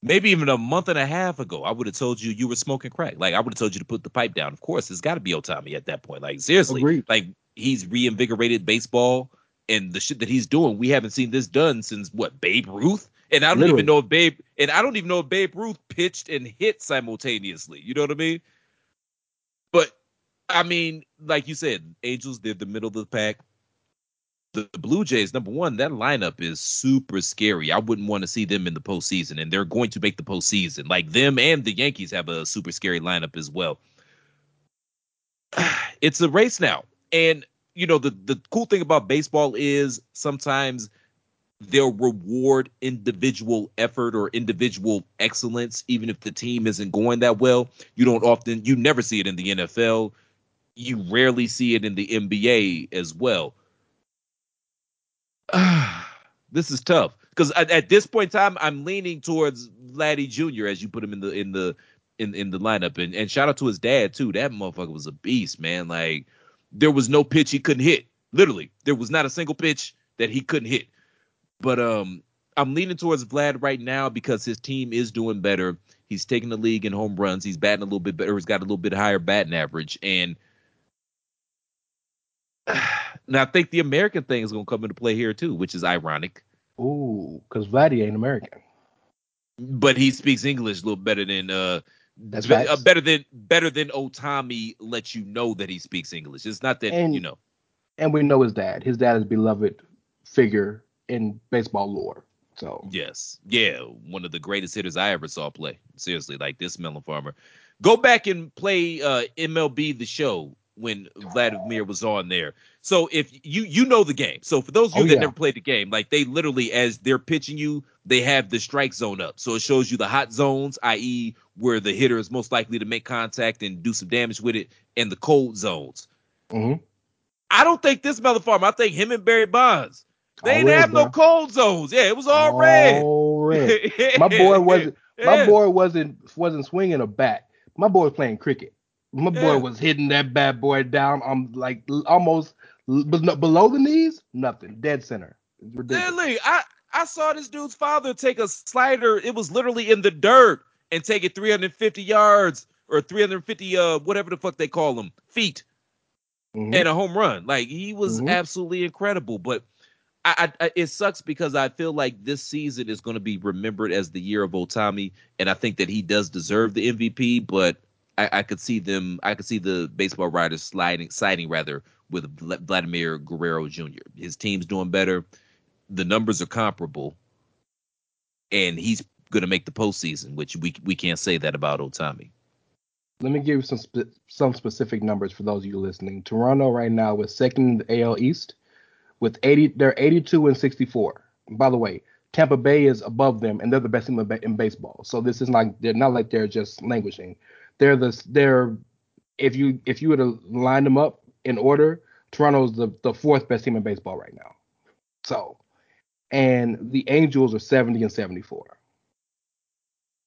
maybe even a month and a half ago, I would have told you you were smoking crack. Like I would have told you to put the pipe down. Of course, it's got to be Ohtani at that point. Like seriously, Agreed. like he's reinvigorated baseball and the shit that he's doing. We haven't seen this done since what Babe Ruth. And I don't Literally. even know if Babe and I don't even know if Babe Ruth pitched and hit simultaneously. You know what I mean? But I mean, like you said, Angels, they're the middle of the pack. The, Blue Jays, number one, that lineup is super scary. I wouldn't want to see them in the postseason, and they're going to make the postseason. Like them and the Yankees have a super scary lineup as well. It's a race now. And, you know, the, the cool thing about baseball is sometimes they'll reward individual effort or individual excellence, even if the team isn't going that well. You don't often, you never see it in the NFL. You rarely see it in the NBA as well. this is tough because at, at this point in time, I'm leaning towards Vladdy Jr. as you put him in the in the in in the lineup, and and shout out to his dad too. That motherfucker was a beast, man. Like there was no pitch he couldn't hit. Literally, there was not a single pitch that he couldn't hit. But um, I'm leaning towards Vlad right now because his team is doing better. He's taking the league in home runs. He's batting a little bit better. He's got a little bit higher batting average, and now I think the American thing is going to come into play here too, which is ironic. Ooh, because Vladdy ain't American. But he speaks English a little better than uh, That's be- uh, better than better than Ohtani lets you know that he speaks English. It's not that And- you know. And we know his dad. His dad is a beloved figure in baseball lore. So Yes. Yeah. One of the greatest hitters I ever saw play. Seriously, like this melon farmer. Go back and play uh MLB the show when Vladimir was on there. So if you you know the game. So for those of you Oh, that yeah. never played the game, like they literally as they're pitching you, they have the strike zone up. So it shows you the hot zones, i.e., where the hitter is most likely to make contact and do some damage with it, and the cold zones. Mhm. I don't think this farmer. I think him and Barry Bonds. They All didn't red, have no cold zones. Yeah, it was all red. All red. My boy wasn't. My boy wasn't wasn't swinging a bat. My boy was playing cricket. My boy Yeah. was hitting that bad boy down. I'm like almost below the knees. Nothing. Dead center. Really, I I saw this dude's father take a slider. It was literally in the dirt and take it 350 yards or 350 uh whatever the fuck they call them feet Mhm. and a home run. Like he was Mhm. absolutely incredible. But I, I it sucks because I feel like this season is going to be remembered as the year of Ohtani, and I think that he does deserve the MVP. But I, I could see them, I could see the baseball writers sliding, siding rather with Vladimir Guerrero Jr. His team's doing better, the numbers are comparable, and he's going to make the postseason, which we we can't say that about Ohtani. Let me give you some spe- some specific numbers for those of you listening. Toronto right now is second in the AL East with 80. They're 82 and 64. By the way, Tampa Bay is above them, and they're the best team in, ba- in baseball. So this is not they're not like they're just languishing. They're the they're if you if you were to line them up in order, Toronto's the the fourth best team in baseball right now. So, and the Angels are 70 and 74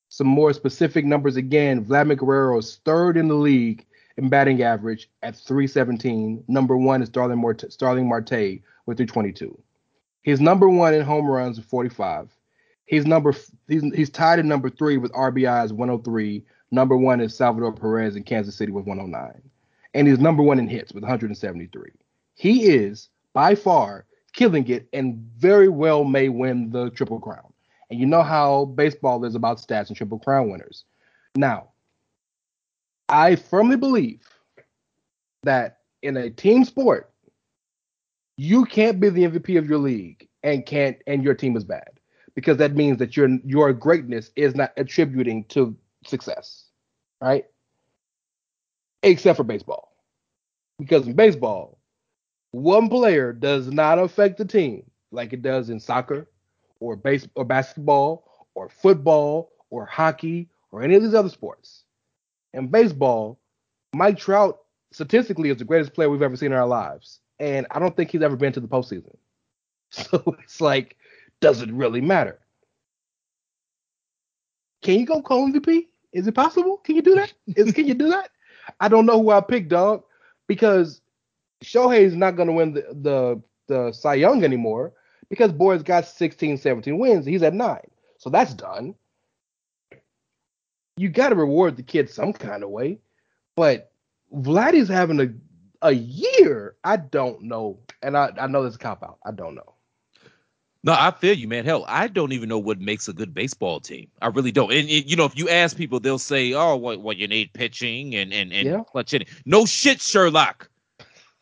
some more specific numbers again. Vladimir Guerrero is third in the league in batting average at 317. Number one is Starling, Marte, Starling Marte with 322. He's number one in home runs with 45. He's number he's he's tied at number three with RBIs 103. Number one is Salvador Perez in Kansas City with 109, and he's number one in hits with 173. He is by far killing it and very well may win the triple crown. And you know how baseball is about stats and triple crown winners. Now, I firmly believe that in a team sport, you can't be the MVP of your league and can't and your team is bad because that means that your your greatness is not attributing to success, right? Except for baseball, because in baseball, one player does not affect the team like it does in soccer or base or basketball or football or hockey or any of these other sports. In baseball, Mike Trout statistically is the greatest player we've ever seen in our lives, and I don't think he's ever been to the postseason. So it's like, does it really matter? Can you go call MVP? Is it possible? Can you do that? Is can you do that? I don't know who I picked, dog, because Shohei's not going to win the, the the Cy Young anymore because Boyd's got 16, 17 wins. He's at nine, so that's done. You got to reward the kid some kind of way, but Vladdy's having a a year. I don't know, and I I know this cop out. I don't know. No, I feel you, man. Hell, I don't even know what makes a good baseball team. I really don't. And, and, you know, if you ask people, they'll say, "Oh, well, well you need pitching and and and Yeah. clutch hitting." No shit, Sherlock.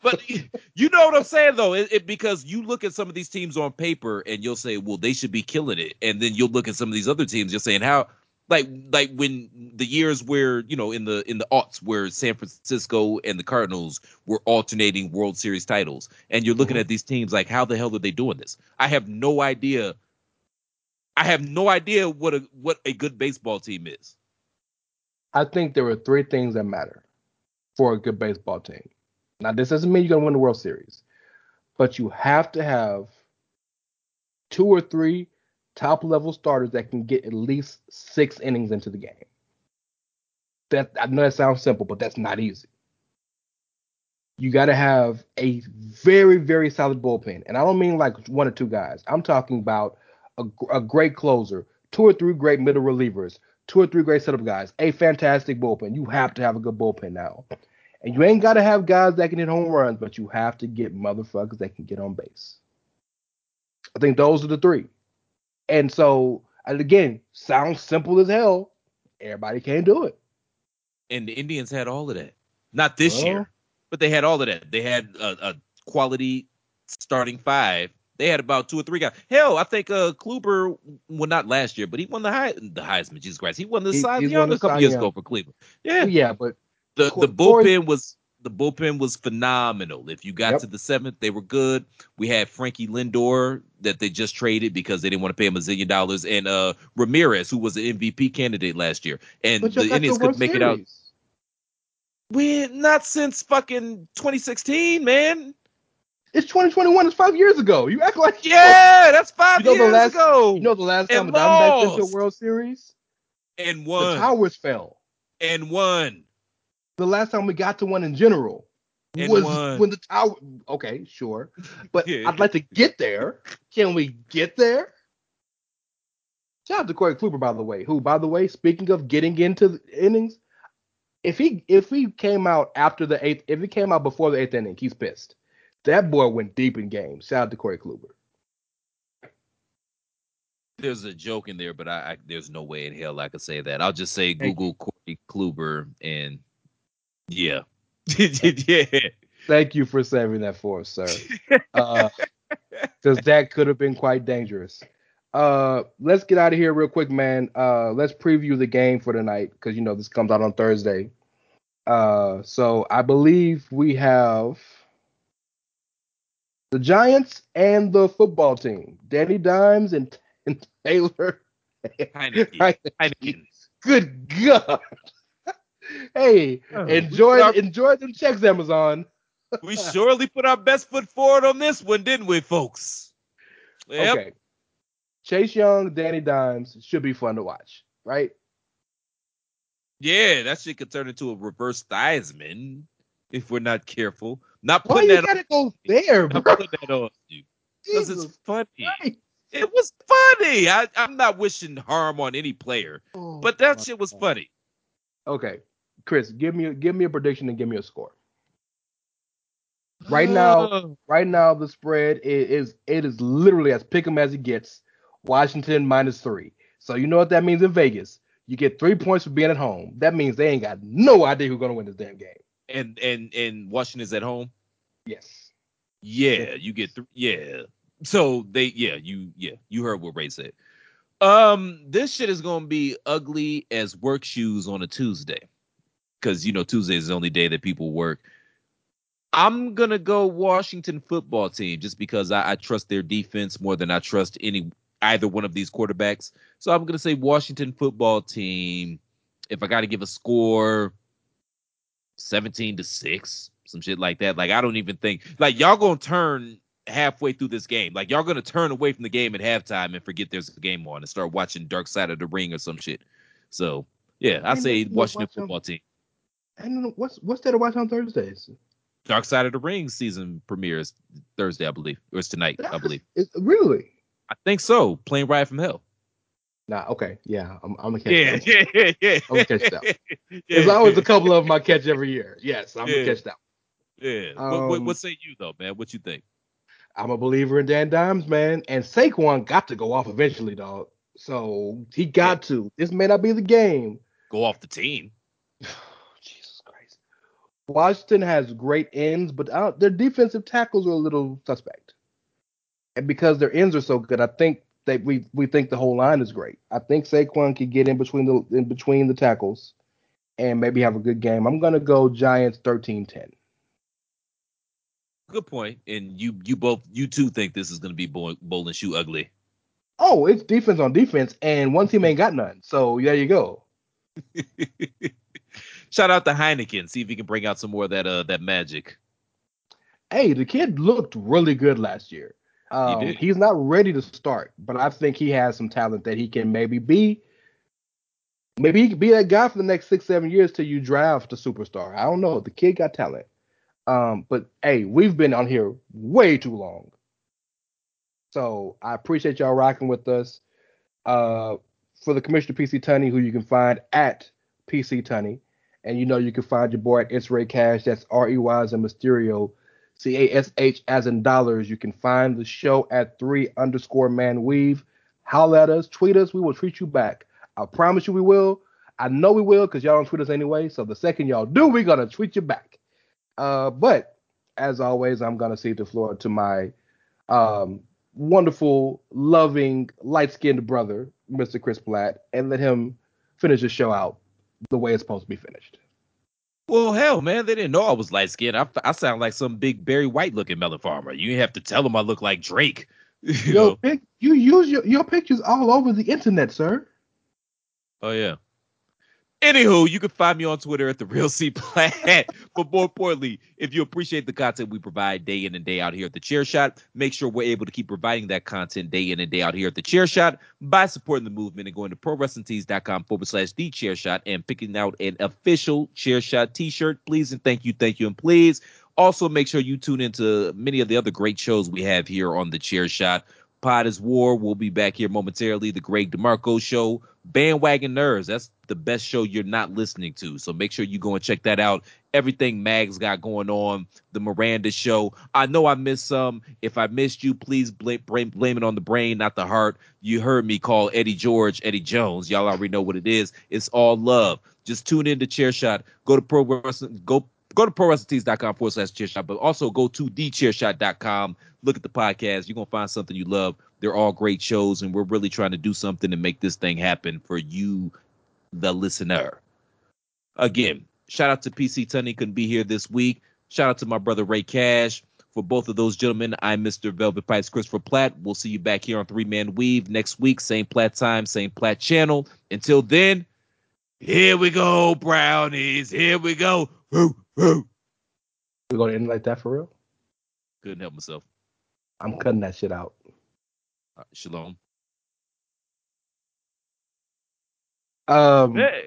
But you know what I'm saying, though, it, it, because you look at some of these teams on paper and you'll say, "Well, they should be killing it," and then you'll look at some of these other teams, you're saying, "How?" Like, like when the years where you know in the in the aughts where San Francisco and the Cardinals were alternating World Series titles, and you're looking mm-hmm. at these teams like, how the hell are they doing this? I have no idea. I have no idea what a what a good baseball team is. I think there are three things that matter for a good baseball team. Now, this doesn't mean you're going to win the World Series, but you have to have two or three top level starters that can get at least six innings into the game. That I know that sounds simple, but that's not easy. You got to have a very, very solid bullpen, and I don't mean like one or two guys. I'm talking about a, a great closer, two or three great middle relievers, two or three great setup guys, a fantastic bullpen. You have to have a good bullpen now. And you ain't got to have guys that can hit home runs, but you have to get motherfuckers that can get on base. I think those are the three. And so, and again, sounds simple as hell. Everybody can't do it. And the Indians had all of that. Not this Well- year, but they had all of that. They had a, a quality starting five. They had about two or three guys. Hell, I think uh Kluber, well, not last year, but he won the high the Heisman. Jesus Christ, he won the He- Cy Young a couple years ago for Cleveland. Yeah, Yeah, but the the bullpen was the bullpen was phenomenal. If you got Yep. to the seventh, they were good. We had Frankie Lindor that they just traded because they didn't want to pay him a zillion dollars, and uh Ramirez, who was an MVP candidate last year, and but the Indians couldn't make it out. Series. We not since fucking 2016, man. It's 2021. It's five years ago. You act like Yeah, that's five You know the years last- ago. You know the last time the Diamondbacks went to lost. World Series, and the one towers fell. and one. The last time we got to one in general And was won. when the tower. Okay, sure, but Yeah. I'd like to get there. Can we get there? Shout out to Corey Kluber, by the way. Who, by the way, speaking of getting into the innings, if he if he came out after the eighth, if he came out before the eighth inning, he's pissed. That boy went deep in games. Shout out to Corey Kluber. There's a joke in there, but I, I there's no way in hell I could say that. I'll just say Google Corey Kluber and yeah, yeah. Thank you for saving that for us, sir. Because that could have been quite dangerous. Uh, let's get out of here real quick, man. Uh, let's preview the game for tonight because you know this comes out on Thursday. Uh, so I believe we have the Giants and the football team, Danny Dimes and, and Taylor. Heinicke. Heineken. Good God. Hey, Oh, enjoy we are- enjoy them checks, Amazon. We surely put our best foot forward on this one, didn't we, folks? Yep. Okay. Chase Young, Danny Dimes should be fun to watch, right? Yeah, that shit could turn into a reverse Theismann if we're not careful. Not Why putting you that gotta go there, bro? not putting that on you. Because it's funny. Christ. It was funny. I, I'm not wishing harm on any player, Oh, but that my shit was God. funny. Okay, Chris, give me a, give me a prediction and give me a score. Right now, right now the spread is, is it is literally as pick 'em as it gets. Washington minus three. So you know what that means in Vegas. You get three points for being at home. That means they ain't got no idea who's gonna win this damn game. and and and Washington's at home. Yes. Yeah, you get three. Yeah. So they, yeah, you, yeah, you heard what Rey said. Um, this shit is gonna be ugly as work shoes on a Tuesday, because you know Tuesday is the only day that people work. I'm gonna go Washington football team just because I, I trust their defense more than I trust any either one of these quarterbacks. So I'm gonna say Washington football team. If I got to give a score, 17 to 6 some shit like that like i don't even think like y'all gonna turn halfway through this game like y'all gonna turn away from the game at halftime and forget there's a game on and start watching dark side of the ring or some shit so yeah i say washington watch football team Know what's what's there to watch on Thursdays. dark side of the ring season premieres thursday i believe or it's tonight i believe It's, really? i think so plane ride from hell Nah. Okay. Yeah. I'm, I'm gonna catch. yeah that. yeah yeah yeah I'm gonna catch that. yeah, There's always a couple of them I catch every year. Yes, I'm Yeah. gonna catch that. yeah what, what, Um, what say you though man what you think I'm a believer in Dan Dimes, man. And Saquon got to go off eventually, dog. So he got to. This may not be the game. Go off the team. Washington has great ends, but I their defensive tackles are a little suspect. And because their ends are so good, I think that we we think the whole line is great. I think Saquon can get in between the in between the tackles and maybe have a good game. I'm gonna go Giants 13-10. Good point. And you you both you two think this is going to be bowl, bowl and shoe ugly. Oh, it's defense on defense, and one team ain't got none. So there you go. Shout out to Heineken. See if he can bring out some more of that uh that magic. Hey, the kid looked really good last year. Um, did. He's not ready to start, but I think he has some talent that he can maybe be. Maybe he could be that guy for the next six, seven years till you draft a superstar. I don't know. The kid got talent. Um, but hey, we've been on here way too long. So I appreciate y'all rocking with us. Uh, for the Commissioner PC Tunney, who you can find at PC Tunney. And you know you can find your boy at It's Rey Cash. That's R E Y as in Mysterio, C A S H as in dollars. You can find the show at three underscore man weave. Holler at us, tweet us. We will treat you back. I promise you we will. I know we will because y'all don't tweet us anyway. So the second y'all do, we're gonna tweet you back. Uh, but as always, I'm gonna cede the floor to my um, wonderful, loving, light-skinned brother, Mr. Chris Platt, and let him finish the show out the way it's supposed to be finished. Well, hell, man, they didn't know I was light skinned. I, I sound like some big Barry White looking melon farmer. You have to tell them I look like Drake. You Yo, pic, you use your, your pictures all over the internet, sir. Oh yeah. Anywho, you can find me on Twitter at the Real C Platt. but more importantly, if you appreciate the content we provide day in and day out here at the Chair Shot, make sure we're able to keep providing that content day in and day out here at the Chair Shot by supporting the movement and going to prowrestlingtees.com forward slash the Chair Shot and picking out an official Chair Shot T-shirt. Please and thank you, thank you, and please. Also, make sure you tune into many of the other great shows we have here on the Chair Shot. Pod is War. We'll be back here momentarily. The Greg DeMarco Show. Bandwagon Nerds. That's the best show you're not listening to. So make sure you go and check that out. Everything Mag's got going on. The Miranda Show. I know I missed some. If I missed you, please blame, blame, blame it on the brain, not the heart. You heard me call Eddie George Eddie Jones. Y'all already know what it is. It's all love. Just tune in to Chair Shot. Go to Pro Wrestling. Go go to prowrestlingtees.com forward slash chairshot, but also go to thechairshot.com. Look at the podcast. You're going to find something you love. They're all great shows, and we're really trying to do something to make this thing happen for you, the listener. Again, shout out to PC Tunney, couldn't be here this week. Shout out to my brother Rey Cash. For both of those gentlemen, I'm Mr. Velvet Pipes Christopher Platt. We'll see you back here on Three Man Weave next week. Same Platt time, same Platt channel. Until then, here we go, brownies. Here we go. Woo, woo. We're gonna end like that for real. Couldn't help myself. I'm cutting that shit out. Uh, shalom. Um, Hey,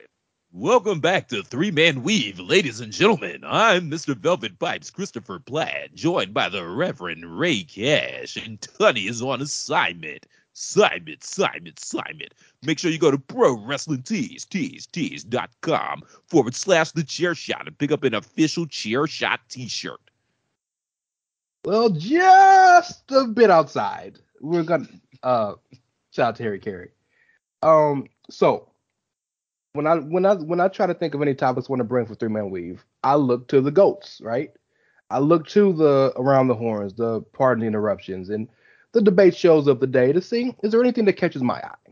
welcome back to Three Man Weave, ladies and gentlemen. I'm Mr. Velvet Pipes Christopher Platt, joined by the Reverend Rey Cash, and Tunney is on assignment. Assignment, assignment, assignment. Make sure you go to Pro Wrestling Tees, tees, tees.com forward slash the chair shot and pick up an official chair shot t shirt. well, just a bit outside. We're gonna uh shout out to Harry Caray. Um, so when I when I when I try to think of any topics I want to bring for three man weave, I look to the goats, right? I look to the around the horns, the pardon the interruptions, and the debate shows of the day to see is there anything that catches my eye.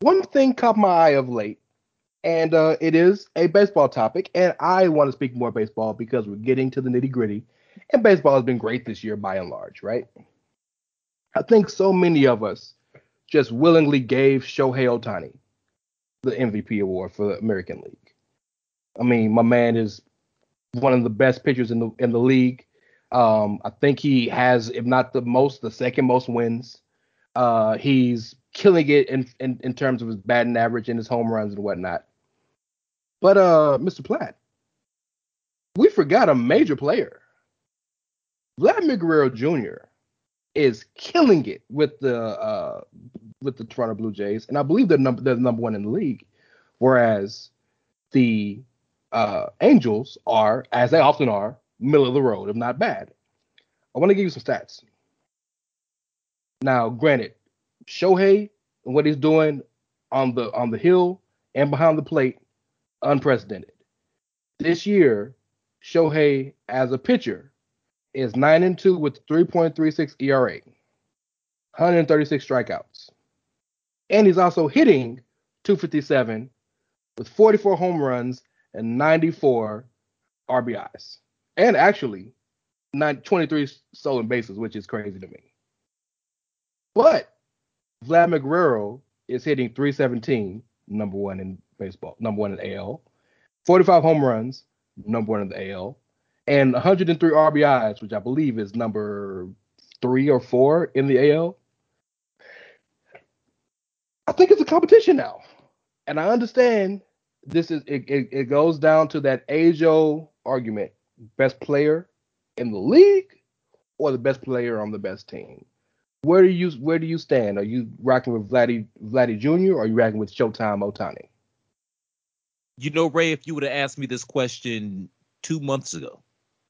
One thing caught my eye of late, and uh, it is a baseball topic, and I want to speak more baseball because we're getting to the nitty gritty, and baseball has been great this year by and large, right? I think so many of us just willingly gave Shohei Ohtani the MVP award for the American League. I mean, my man is one of the best pitchers in the in the league. Um, I think he has, if not the most, the second most wins. Uh, he's killing it in, in in terms of his batting average and his home runs and whatnot. But uh, Mr. Platt, we forgot a major player. Vladimir Guerrero Jr. is killing it with the uh, with the Toronto Blue Jays, and I believe they're number they're number one in the league. Whereas the uh, Angels are, as they often are, middle of the road, if not bad. I want to give you some stats. Now, granted, Shohei and what he's doing on the on the hill and behind the plate, unprecedented. This year, Shohei as a pitcher is nine and two with 3.36 ERA, 136 strikeouts, and he's also hitting 257 with 44 home runs and 94 RBIs, and actually nine, 23 stolen bases, which is crazy to me. But Vlad Guerrero is hitting 317, number one in baseball, number one in AL, 45 home runs, number one in the AL, and 103 RBIs, which I believe is number three or four in the AL. I think it's a competition now, and I understand this is it. It, it goes down to that age-old argument: best player in the league or the best player on the best team. Where do you where do you stand? Are you rocking with Vladdy Vladdy Jr. or are you rocking with Showtime Ohtani? You know, Rey, if you would have asked me this question two months ago,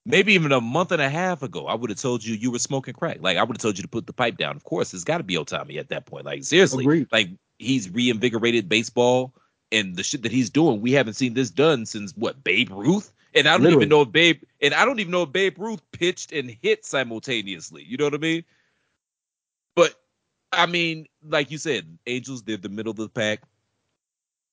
maybe even a month and a half ago, I would have told you you were smoking crack. Like I would have told you to put the pipe down. Of course, it's got to be Ohtani at that point. Like seriously, Agreed. like he's reinvigorated baseball and the shit that he's doing. We haven't seen this done since what Babe Ruth. And I don't Literally. even know if Babe and I don't even know if Babe Ruth pitched and hit simultaneously. You know what I mean? But I mean, like you said, Angels, they're the middle of the pack.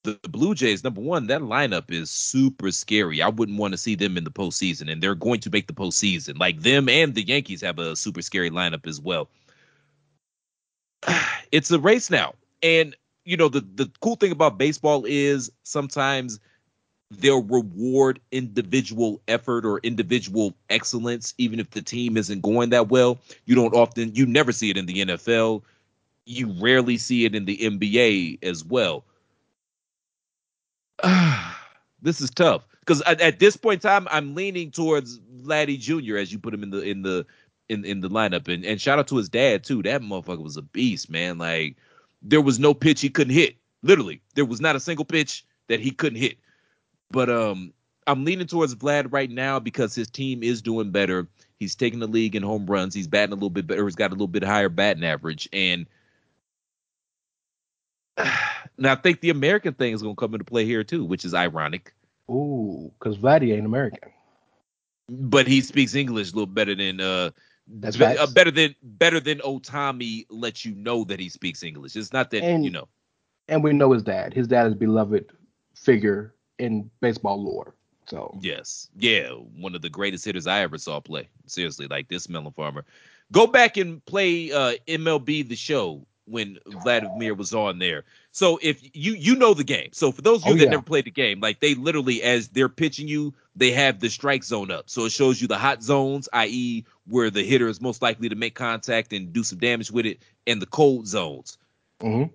The, the Blue Jays, number one, that lineup is super scary. I wouldn't want to see them in the postseason, and they're going to make the postseason. Like them and the Yankees have a super scary lineup as well. It's a race now. And you know, the, the cool thing about baseball is sometimes they'll reward individual effort or individual excellence, even if the team isn't going that well. You don't often, you never see it in the NFL. You rarely see it in the NBA as well. this is tough because at, at this point in time, I'm leaning towards Vladdy Jr. as you put him in the in the in in the lineup, and and shout out to his dad too. That motherfucker was a beast, man. Like there was no pitch he couldn't hit. Literally, there was not a single pitch that he couldn't hit. But um, I'm leaning towards Vlad right now because his team is doing better. He's taking the league in home runs. He's batting a little bit better. He's got a little bit higher batting average, and now I think the American thing is going to come into play here too, which is ironic. Ooh, because Vladdy ain't American. But he speaks English a little better than uh, That's be- uh, better than better than Ohtani lets you know that he speaks English. It's not that And- you know. And we know his dad. His dad is beloved figure in baseball lore. So Yes. Yeah. One of the greatest hitters I ever saw play. Seriously, like this melon farmer. Go back and play uh, MLB the show when Vladimir was on there. So if you you know the game. So for those of you Oh, that yeah. never played the game, like they literally as they're pitching you, they have the strike zone up. So it shows you the hot zones, i.e., where the hitter is most likely to make contact and do some damage with it, and the cold zones. mhm.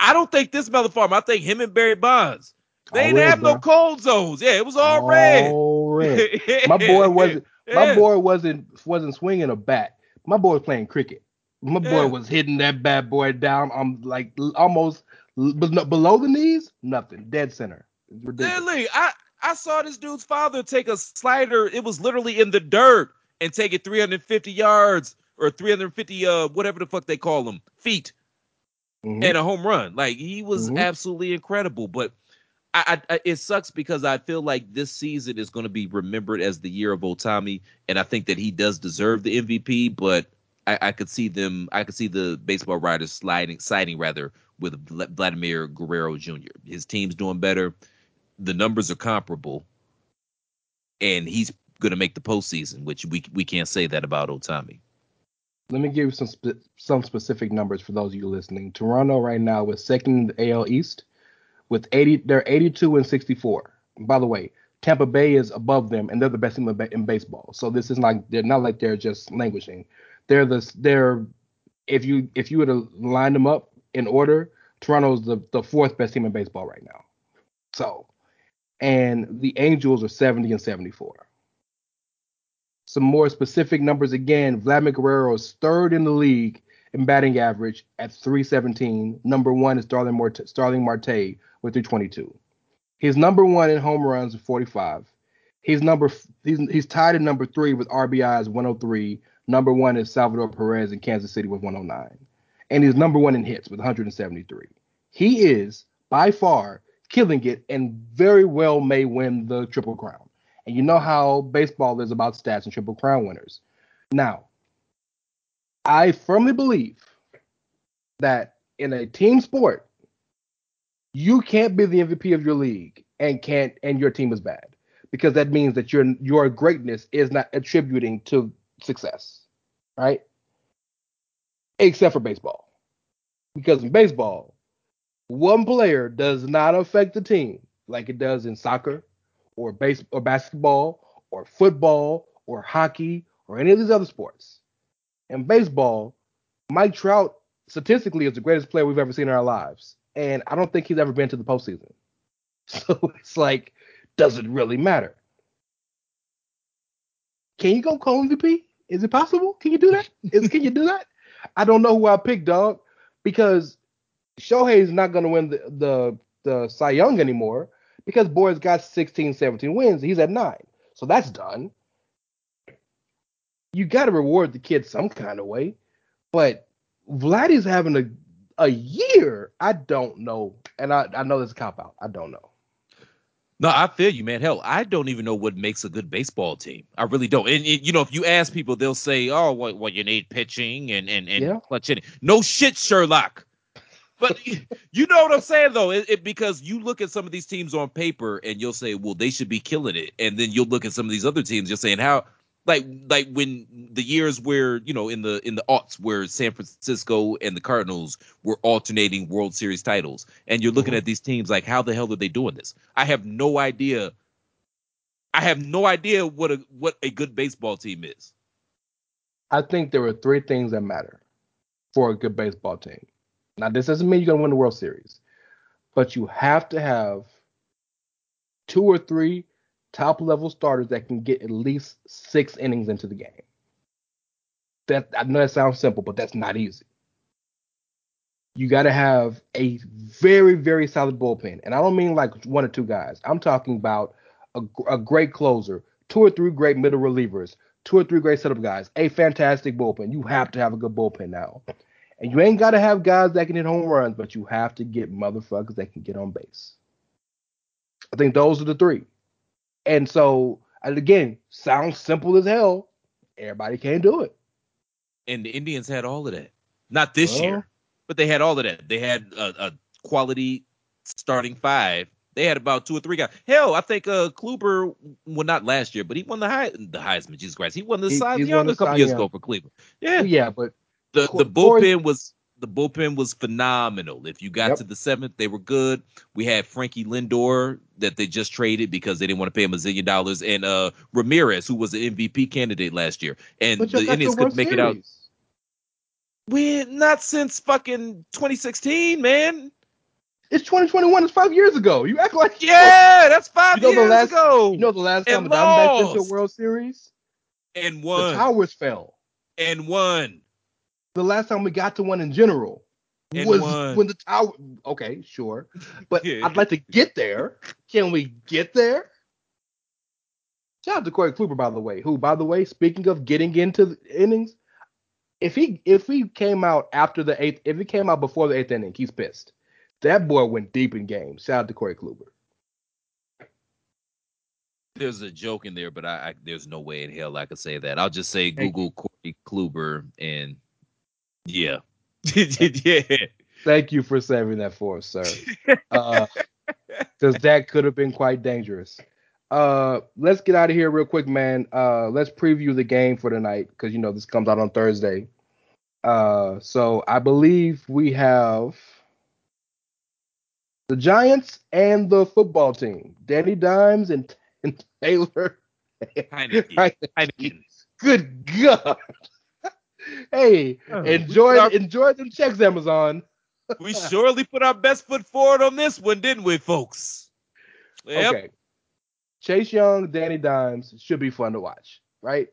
I don't think this melon farmer. I think him and Barry Bonds. They All didn't red, have no cold zones. Yeah, it was all red. All red. My boy wasn't. My boy wasn't wasn't swinging a bat. My boy was playing cricket. My boy Yeah. was hitting that bad boy down. I'm like almost below the knees. Nothing. Dead center. Ridiculous. I I saw this dude's father take a slider. It was literally in the dirt and take it 350 yards or 350 uh whatever the fuck they call them feet Mhm. and a home run. Like he was Mhm. absolutely incredible. But I, I, it sucks because I feel like this season is going to be remembered as the year of Ohtani, and I think that he does deserve the MVP. But I, I could see them, I could see the baseball writers sliding, siding rather with Vladimir Guerrero Jr. His team's doing better, the numbers are comparable, and he's going to make the postseason, which we we can't say that about Ohtani. Let me give you some spe- some specific numbers for those of you listening. Toronto right now is second in the AL East with 80. They're 82 and 64. By the way, Tampa Bay is above them, and they're the best team in, baseball. So this is not they're not like they're just languishing. They're the they're if you if you were to line them up in order, Toronto's the the fourth best team in baseball right now. So, and the Angels are 70 and 74 some more specific numbers again. Vladimir Guerrero is third in the league in batting average at 317. Number one is Starling Marte, Starling Marte with 322. He's number one in home runs with 45. He's number he's he's tied at number three with RBIs 103. Number one is Salvador Perez in Kansas City with 109. and he's number one in hits with 173. He is by far killing it and very well may win the Triple Crown. And you know how baseball is about stats and Triple Crown winners. Now, I firmly believe that in a team sport, you can't be the MVP of your league and can't and your team is bad because that means that your your greatness is not attributing to success, right? Except for baseball, because in baseball, one player does not affect the team like it does in soccer or base or basketball or football or hockey or any of these other sports. In baseball, Mike Trout statistically is the greatest player we've ever seen in our lives, and I don't think he's ever been to the postseason. So it's like, does it really matter? Can you go call MVP? Is it possible? Can you do that? Is can you do that? I don't know who I picked, dog, because Shohei's not going to win the, the the Cy Young anymore because Boyd's got 16, 17 wins. He's at nine, so that's done. You got to reward the kid some kind of way, but Vladdy's having a a year. I don't know, and I I know this is a cop out. I don't know. No, I feel you, man. Hell, I don't even know what makes a good baseball team. I really don't. And, and, you know, if you ask people, they'll say, "Oh, well, well you need pitching and and and Yeah. clutch hitting." No shit, Sherlock. But you know what I'm saying, though, it, it- because you look at some of these teams on paper and you'll say, "Well, they should be killing it," and then you'll look at some of these other teams, you're saying, "How?" Like, like when the years where you know in the in the aughts where San Francisco and the Cardinals were alternating World Series titles, and you're looking mm-hmm. at these teams like, how the hell are they doing this? I have no idea. I have no idea what a what a good baseball team is. I think there are three things that matter for a good baseball team. Now, this doesn't mean you're gonna win the World Series, but you have to have two or three top level starters that can get at least six innings into the game. That I know that sounds simple, but that's not easy. You got to have a very, very solid bullpen, and I don't mean like one or two guys. I'm talking about a, a great closer, two or three great middle relievers, two or three great setup guys, a fantastic bullpen. You have to have a good bullpen now. And you ain't got to have guys that can hit home runs, but you have to get motherfuckers that can get on base. I think those are the three. And so, and again, sounds simple as hell. Everybody can't do it. And the Indians had all of that. Not this Well- year, but they had all of that. They had a, a quality starting five. They had about two or three guys. Hell, I think uh Kluber, well, not last year, but he won the high the Heisman. Jesus Christ, he won the He- Cy Young a couple years ago for Cleveland. Yeah, Yeah, but the the bullpen was the bullpen was phenomenal. If you got Yep. to the seventh, they were good. We had Frankie Lindor that they just traded because they didn't want to pay him a zillion dollars, and uh Ramirez, who was the MVP candidate last year, and the Indians couldn't make it out. Series. We not since fucking 2016, man. It's 2021. It's five years ago. You act like Yeah, that's five You know the years last- ago. You know the last time the Diamondbacks to a. World Series, and the one towers fell. and one. The last time we got to one in general And was won. when the tower. Okay, sure, but Yeah. I'd like to get there. Can we get there? Shout out to Corey Kluber, by the way. Who, by the way, speaking of getting into the innings, if he if he came out after the eighth, if he came out before the eighth inning, he's pissed. That boy went deep in games. Shout out to Corey Kluber. There's a joke in there, but I, I there's no way in hell I could say that. I'll just say Google Corey Kluber and yeah, yeah. Thank you for saving that for us, sir. Because that could have been quite dangerous. Uh, let's get out of here real quick, man. Uh, let's preview the game for tonight because you know this comes out on Thursday. Uh, so I believe we have the Giants and the football team, Danny Dimes and, and Taylor. Heinicke. Heineken. Good God. hey, Oh, enjoy are- enjoy them checks, Amazon. We surely put our best foot forward on this one, didn't we, folks? Yep. Okay. Chase Young, Danny Dimes should be fun to watch, right?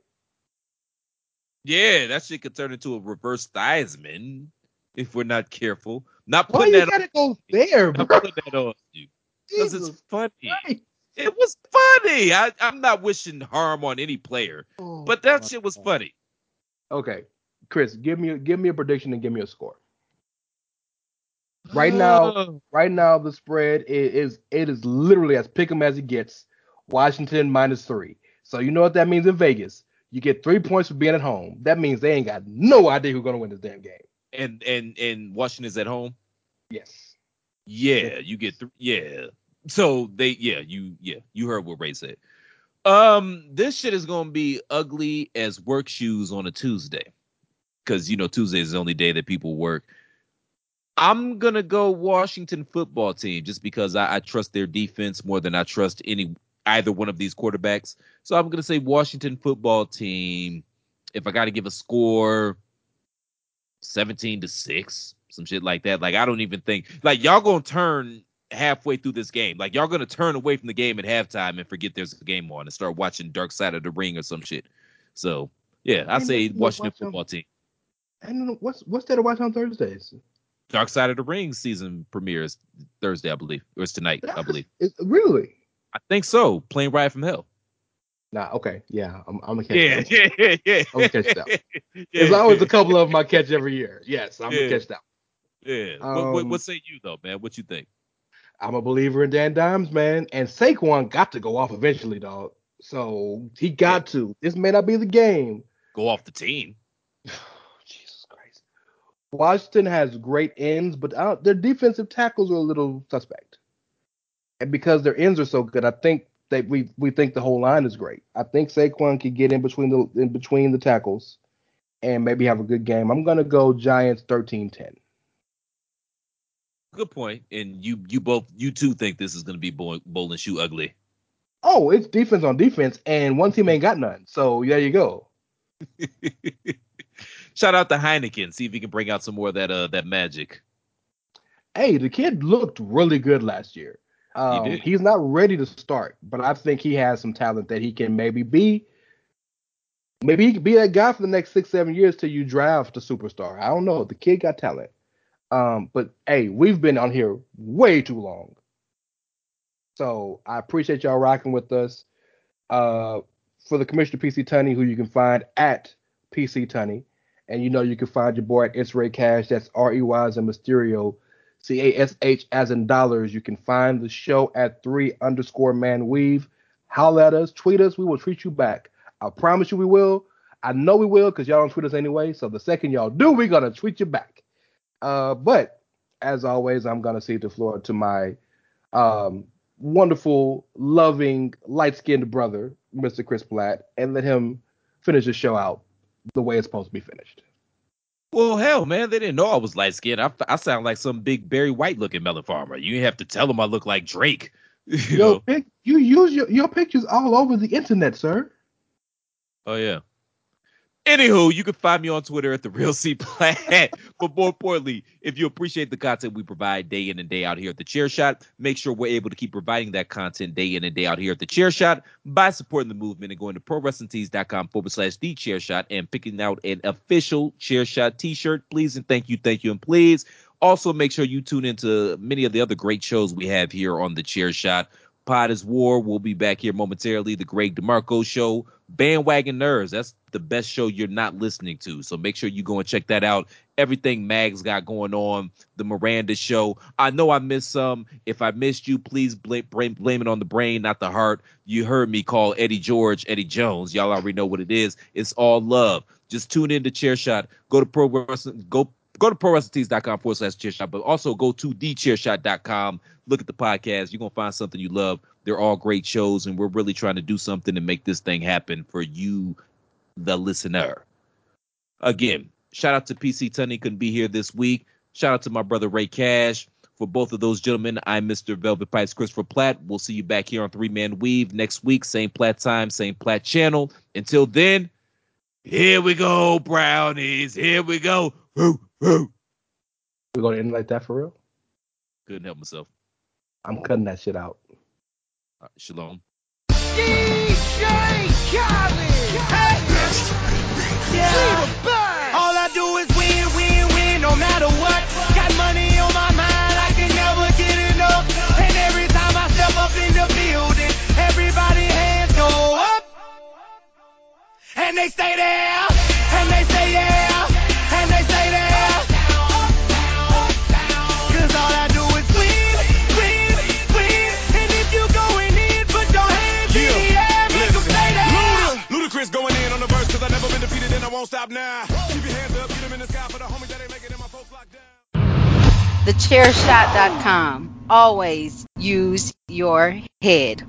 Yeah, that shit could turn into a reverse Theismann if we're not careful. Not Why putting you that gotta go there, on, bro? not putting that on you. Because it's funny. Christ. It was funny. I, I'm not wishing harm on any player, oh, but that Oh, shit was funny. Okay, Chris, give me give me a prediction and give me a score. Right now, right now the spread is, is it is literally as pick 'em as it gets. Washington minus three. So you know what that means in Vegas. You get three points for being at home. That means they ain't got no idea who's gonna win this damn game. and and and Washington's at home. Yes. Yeah, you get th- yeah. So they yeah, you yeah, you heard what Rey said. Um, this shit is gonna be ugly as work shoes on a Tuesday. Cause you know Tuesday is the only day that people work. I'm gonna go Washington football team just because I, I trust their defense more than I trust any either one of these quarterbacks. So I'm gonna say Washington football team. If I gotta give a score, 17 to 6, some shit like that. Like I don't even think like y'all gonna turn halfway through this game. Like y'all gonna turn away from the game at halftime and forget there's a game on and start watching Dark Side of the Ring or some shit. So yeah, I say Washington football team. I don't know what's what's there to watch on Thursdays. Dark Side of the Ring season premieres Thursday, I believe. Or it's tonight, I believe. It, really? I think so. Plane Ride from Hell. Nah. Okay. Yeah. I'm, I'm gonna catch. Yeah, that. yeah, yeah. I'm gonna catch that. Yeah. There's always a couple of them I catch every year. Yes, I'm Yeah. gonna catch that. Yeah. what, what, Um, what say you though, man? What you think? I'm a believer in Dan Dimes, man. And Saquon got to go off eventually, dog. So he got to. This may not be the game. Go off the team. Washington has great ends, but uh, their defensive tackles are a little suspect. And because their ends are so good, I think that we we think the whole line is great. I think Saquon could get in between the in between the tackles and maybe have a good game. I'm gonna go Giants 13-10. Good point. And you you both you two think this is gonna be bowl, bowl and shoe ugly. Oh, it's defense on defense, and one team ain't got none. So there you go. Shout out to Heineken. See if he can bring out some more of that uh that magic. Hey, the kid looked really good last year. Um, did. he's not ready to start, but I think he has some talent that he can maybe be. Maybe he could be that guy for the next six, seven years till you draft a superstar. I don't know. The kid got talent. Um, but hey, we've been on here way too long. So I appreciate y'all rocking with us. Uh, for the Commissioner PC Tunney, who you can find at PC Tunney. And you know you can find your boy at It's Rey Cash. That's R E Y as in Mysterio, C A S H as in dollars. You can find the show at three underscore man weave. Holler at us, tweet us. We will treat you back. I promise you we will. I know we will because y'all don't tweet us anyway. So the second y'all do, we're gonna tweet you back. Uh, but as always, I'm gonna cede the floor to my um, wonderful, loving, light-skinned brother, Mr. Chris Platt, and let him finish the show out the way it's supposed to be finished. Well, hell, man, they didn't know I was light skinned. I, I sound like some big Barry White looking melon farmer. You have to tell them I look like Drake. You Yo, pic- you use your, your pictures all over the internet, sir. Oh yeah. Anywho, you can find me on Twitter at the Real C Platt. but more importantly, if you appreciate the content we provide day in and day out here at the Chair Shot, make sure we're able to keep providing that content day in and day out here at the Chair Shot by supporting the movement and going to prowrestlingtees.com forward slash the Chair Shot and picking out an official Chair Shot T-shirt. Please and thank you, thank you, and please. Also, make sure you tune into many of the other great shows we have here on the Chair Shot. Pod is War. We'll be back here momentarily. The Greg DeMarco Show, Bandwagon Nerds. That's the best show you're not listening to. So make sure you go and check that out. Everything Mag's got going on. The Miranda Show. I know I missed some. If I missed you, please blame, blame, blame it on the brain, not the heart. You heard me call Eddie George Eddie Jones. Y'all already know what it is. It's all love. Just tune in to Chair Shot. Go to Pro Wrestling. Go go to prowrestlingtees.com forward slash chair shot, but also go to thechairshot.com. Look at the podcast. You're going to find something you love. They're all great shows, and we're really trying to do something to make this thing happen for you, the listener. Again, shout out to PC Tunney, couldn't be here this week. Shout out to my brother Rey Cash. For both of those gentlemen, I'm Mr. Velvet Pipes Christopher Platt. We'll see you back here on Three Man Weave next week. Same Platt time, same Platt channel. Until then, here we go, brownies. Here we go. Woo, woo. We're gonna end like that for real. Couldn't help myself. I'm cutting that shit out. All right, shalom. All I do and they stay there, and they stay there, and they stay there. Cause all I do is win, win, win. And if you going in, put your hands yeah. in the air, make them stay there. Luda, Ludacris going in on the verse, cause I've never been defeated and I won't stop now. Keep your hands up, get them in the sky for the homies that ain't making it, my folks locked down. TheChairShot.com. Always use your head.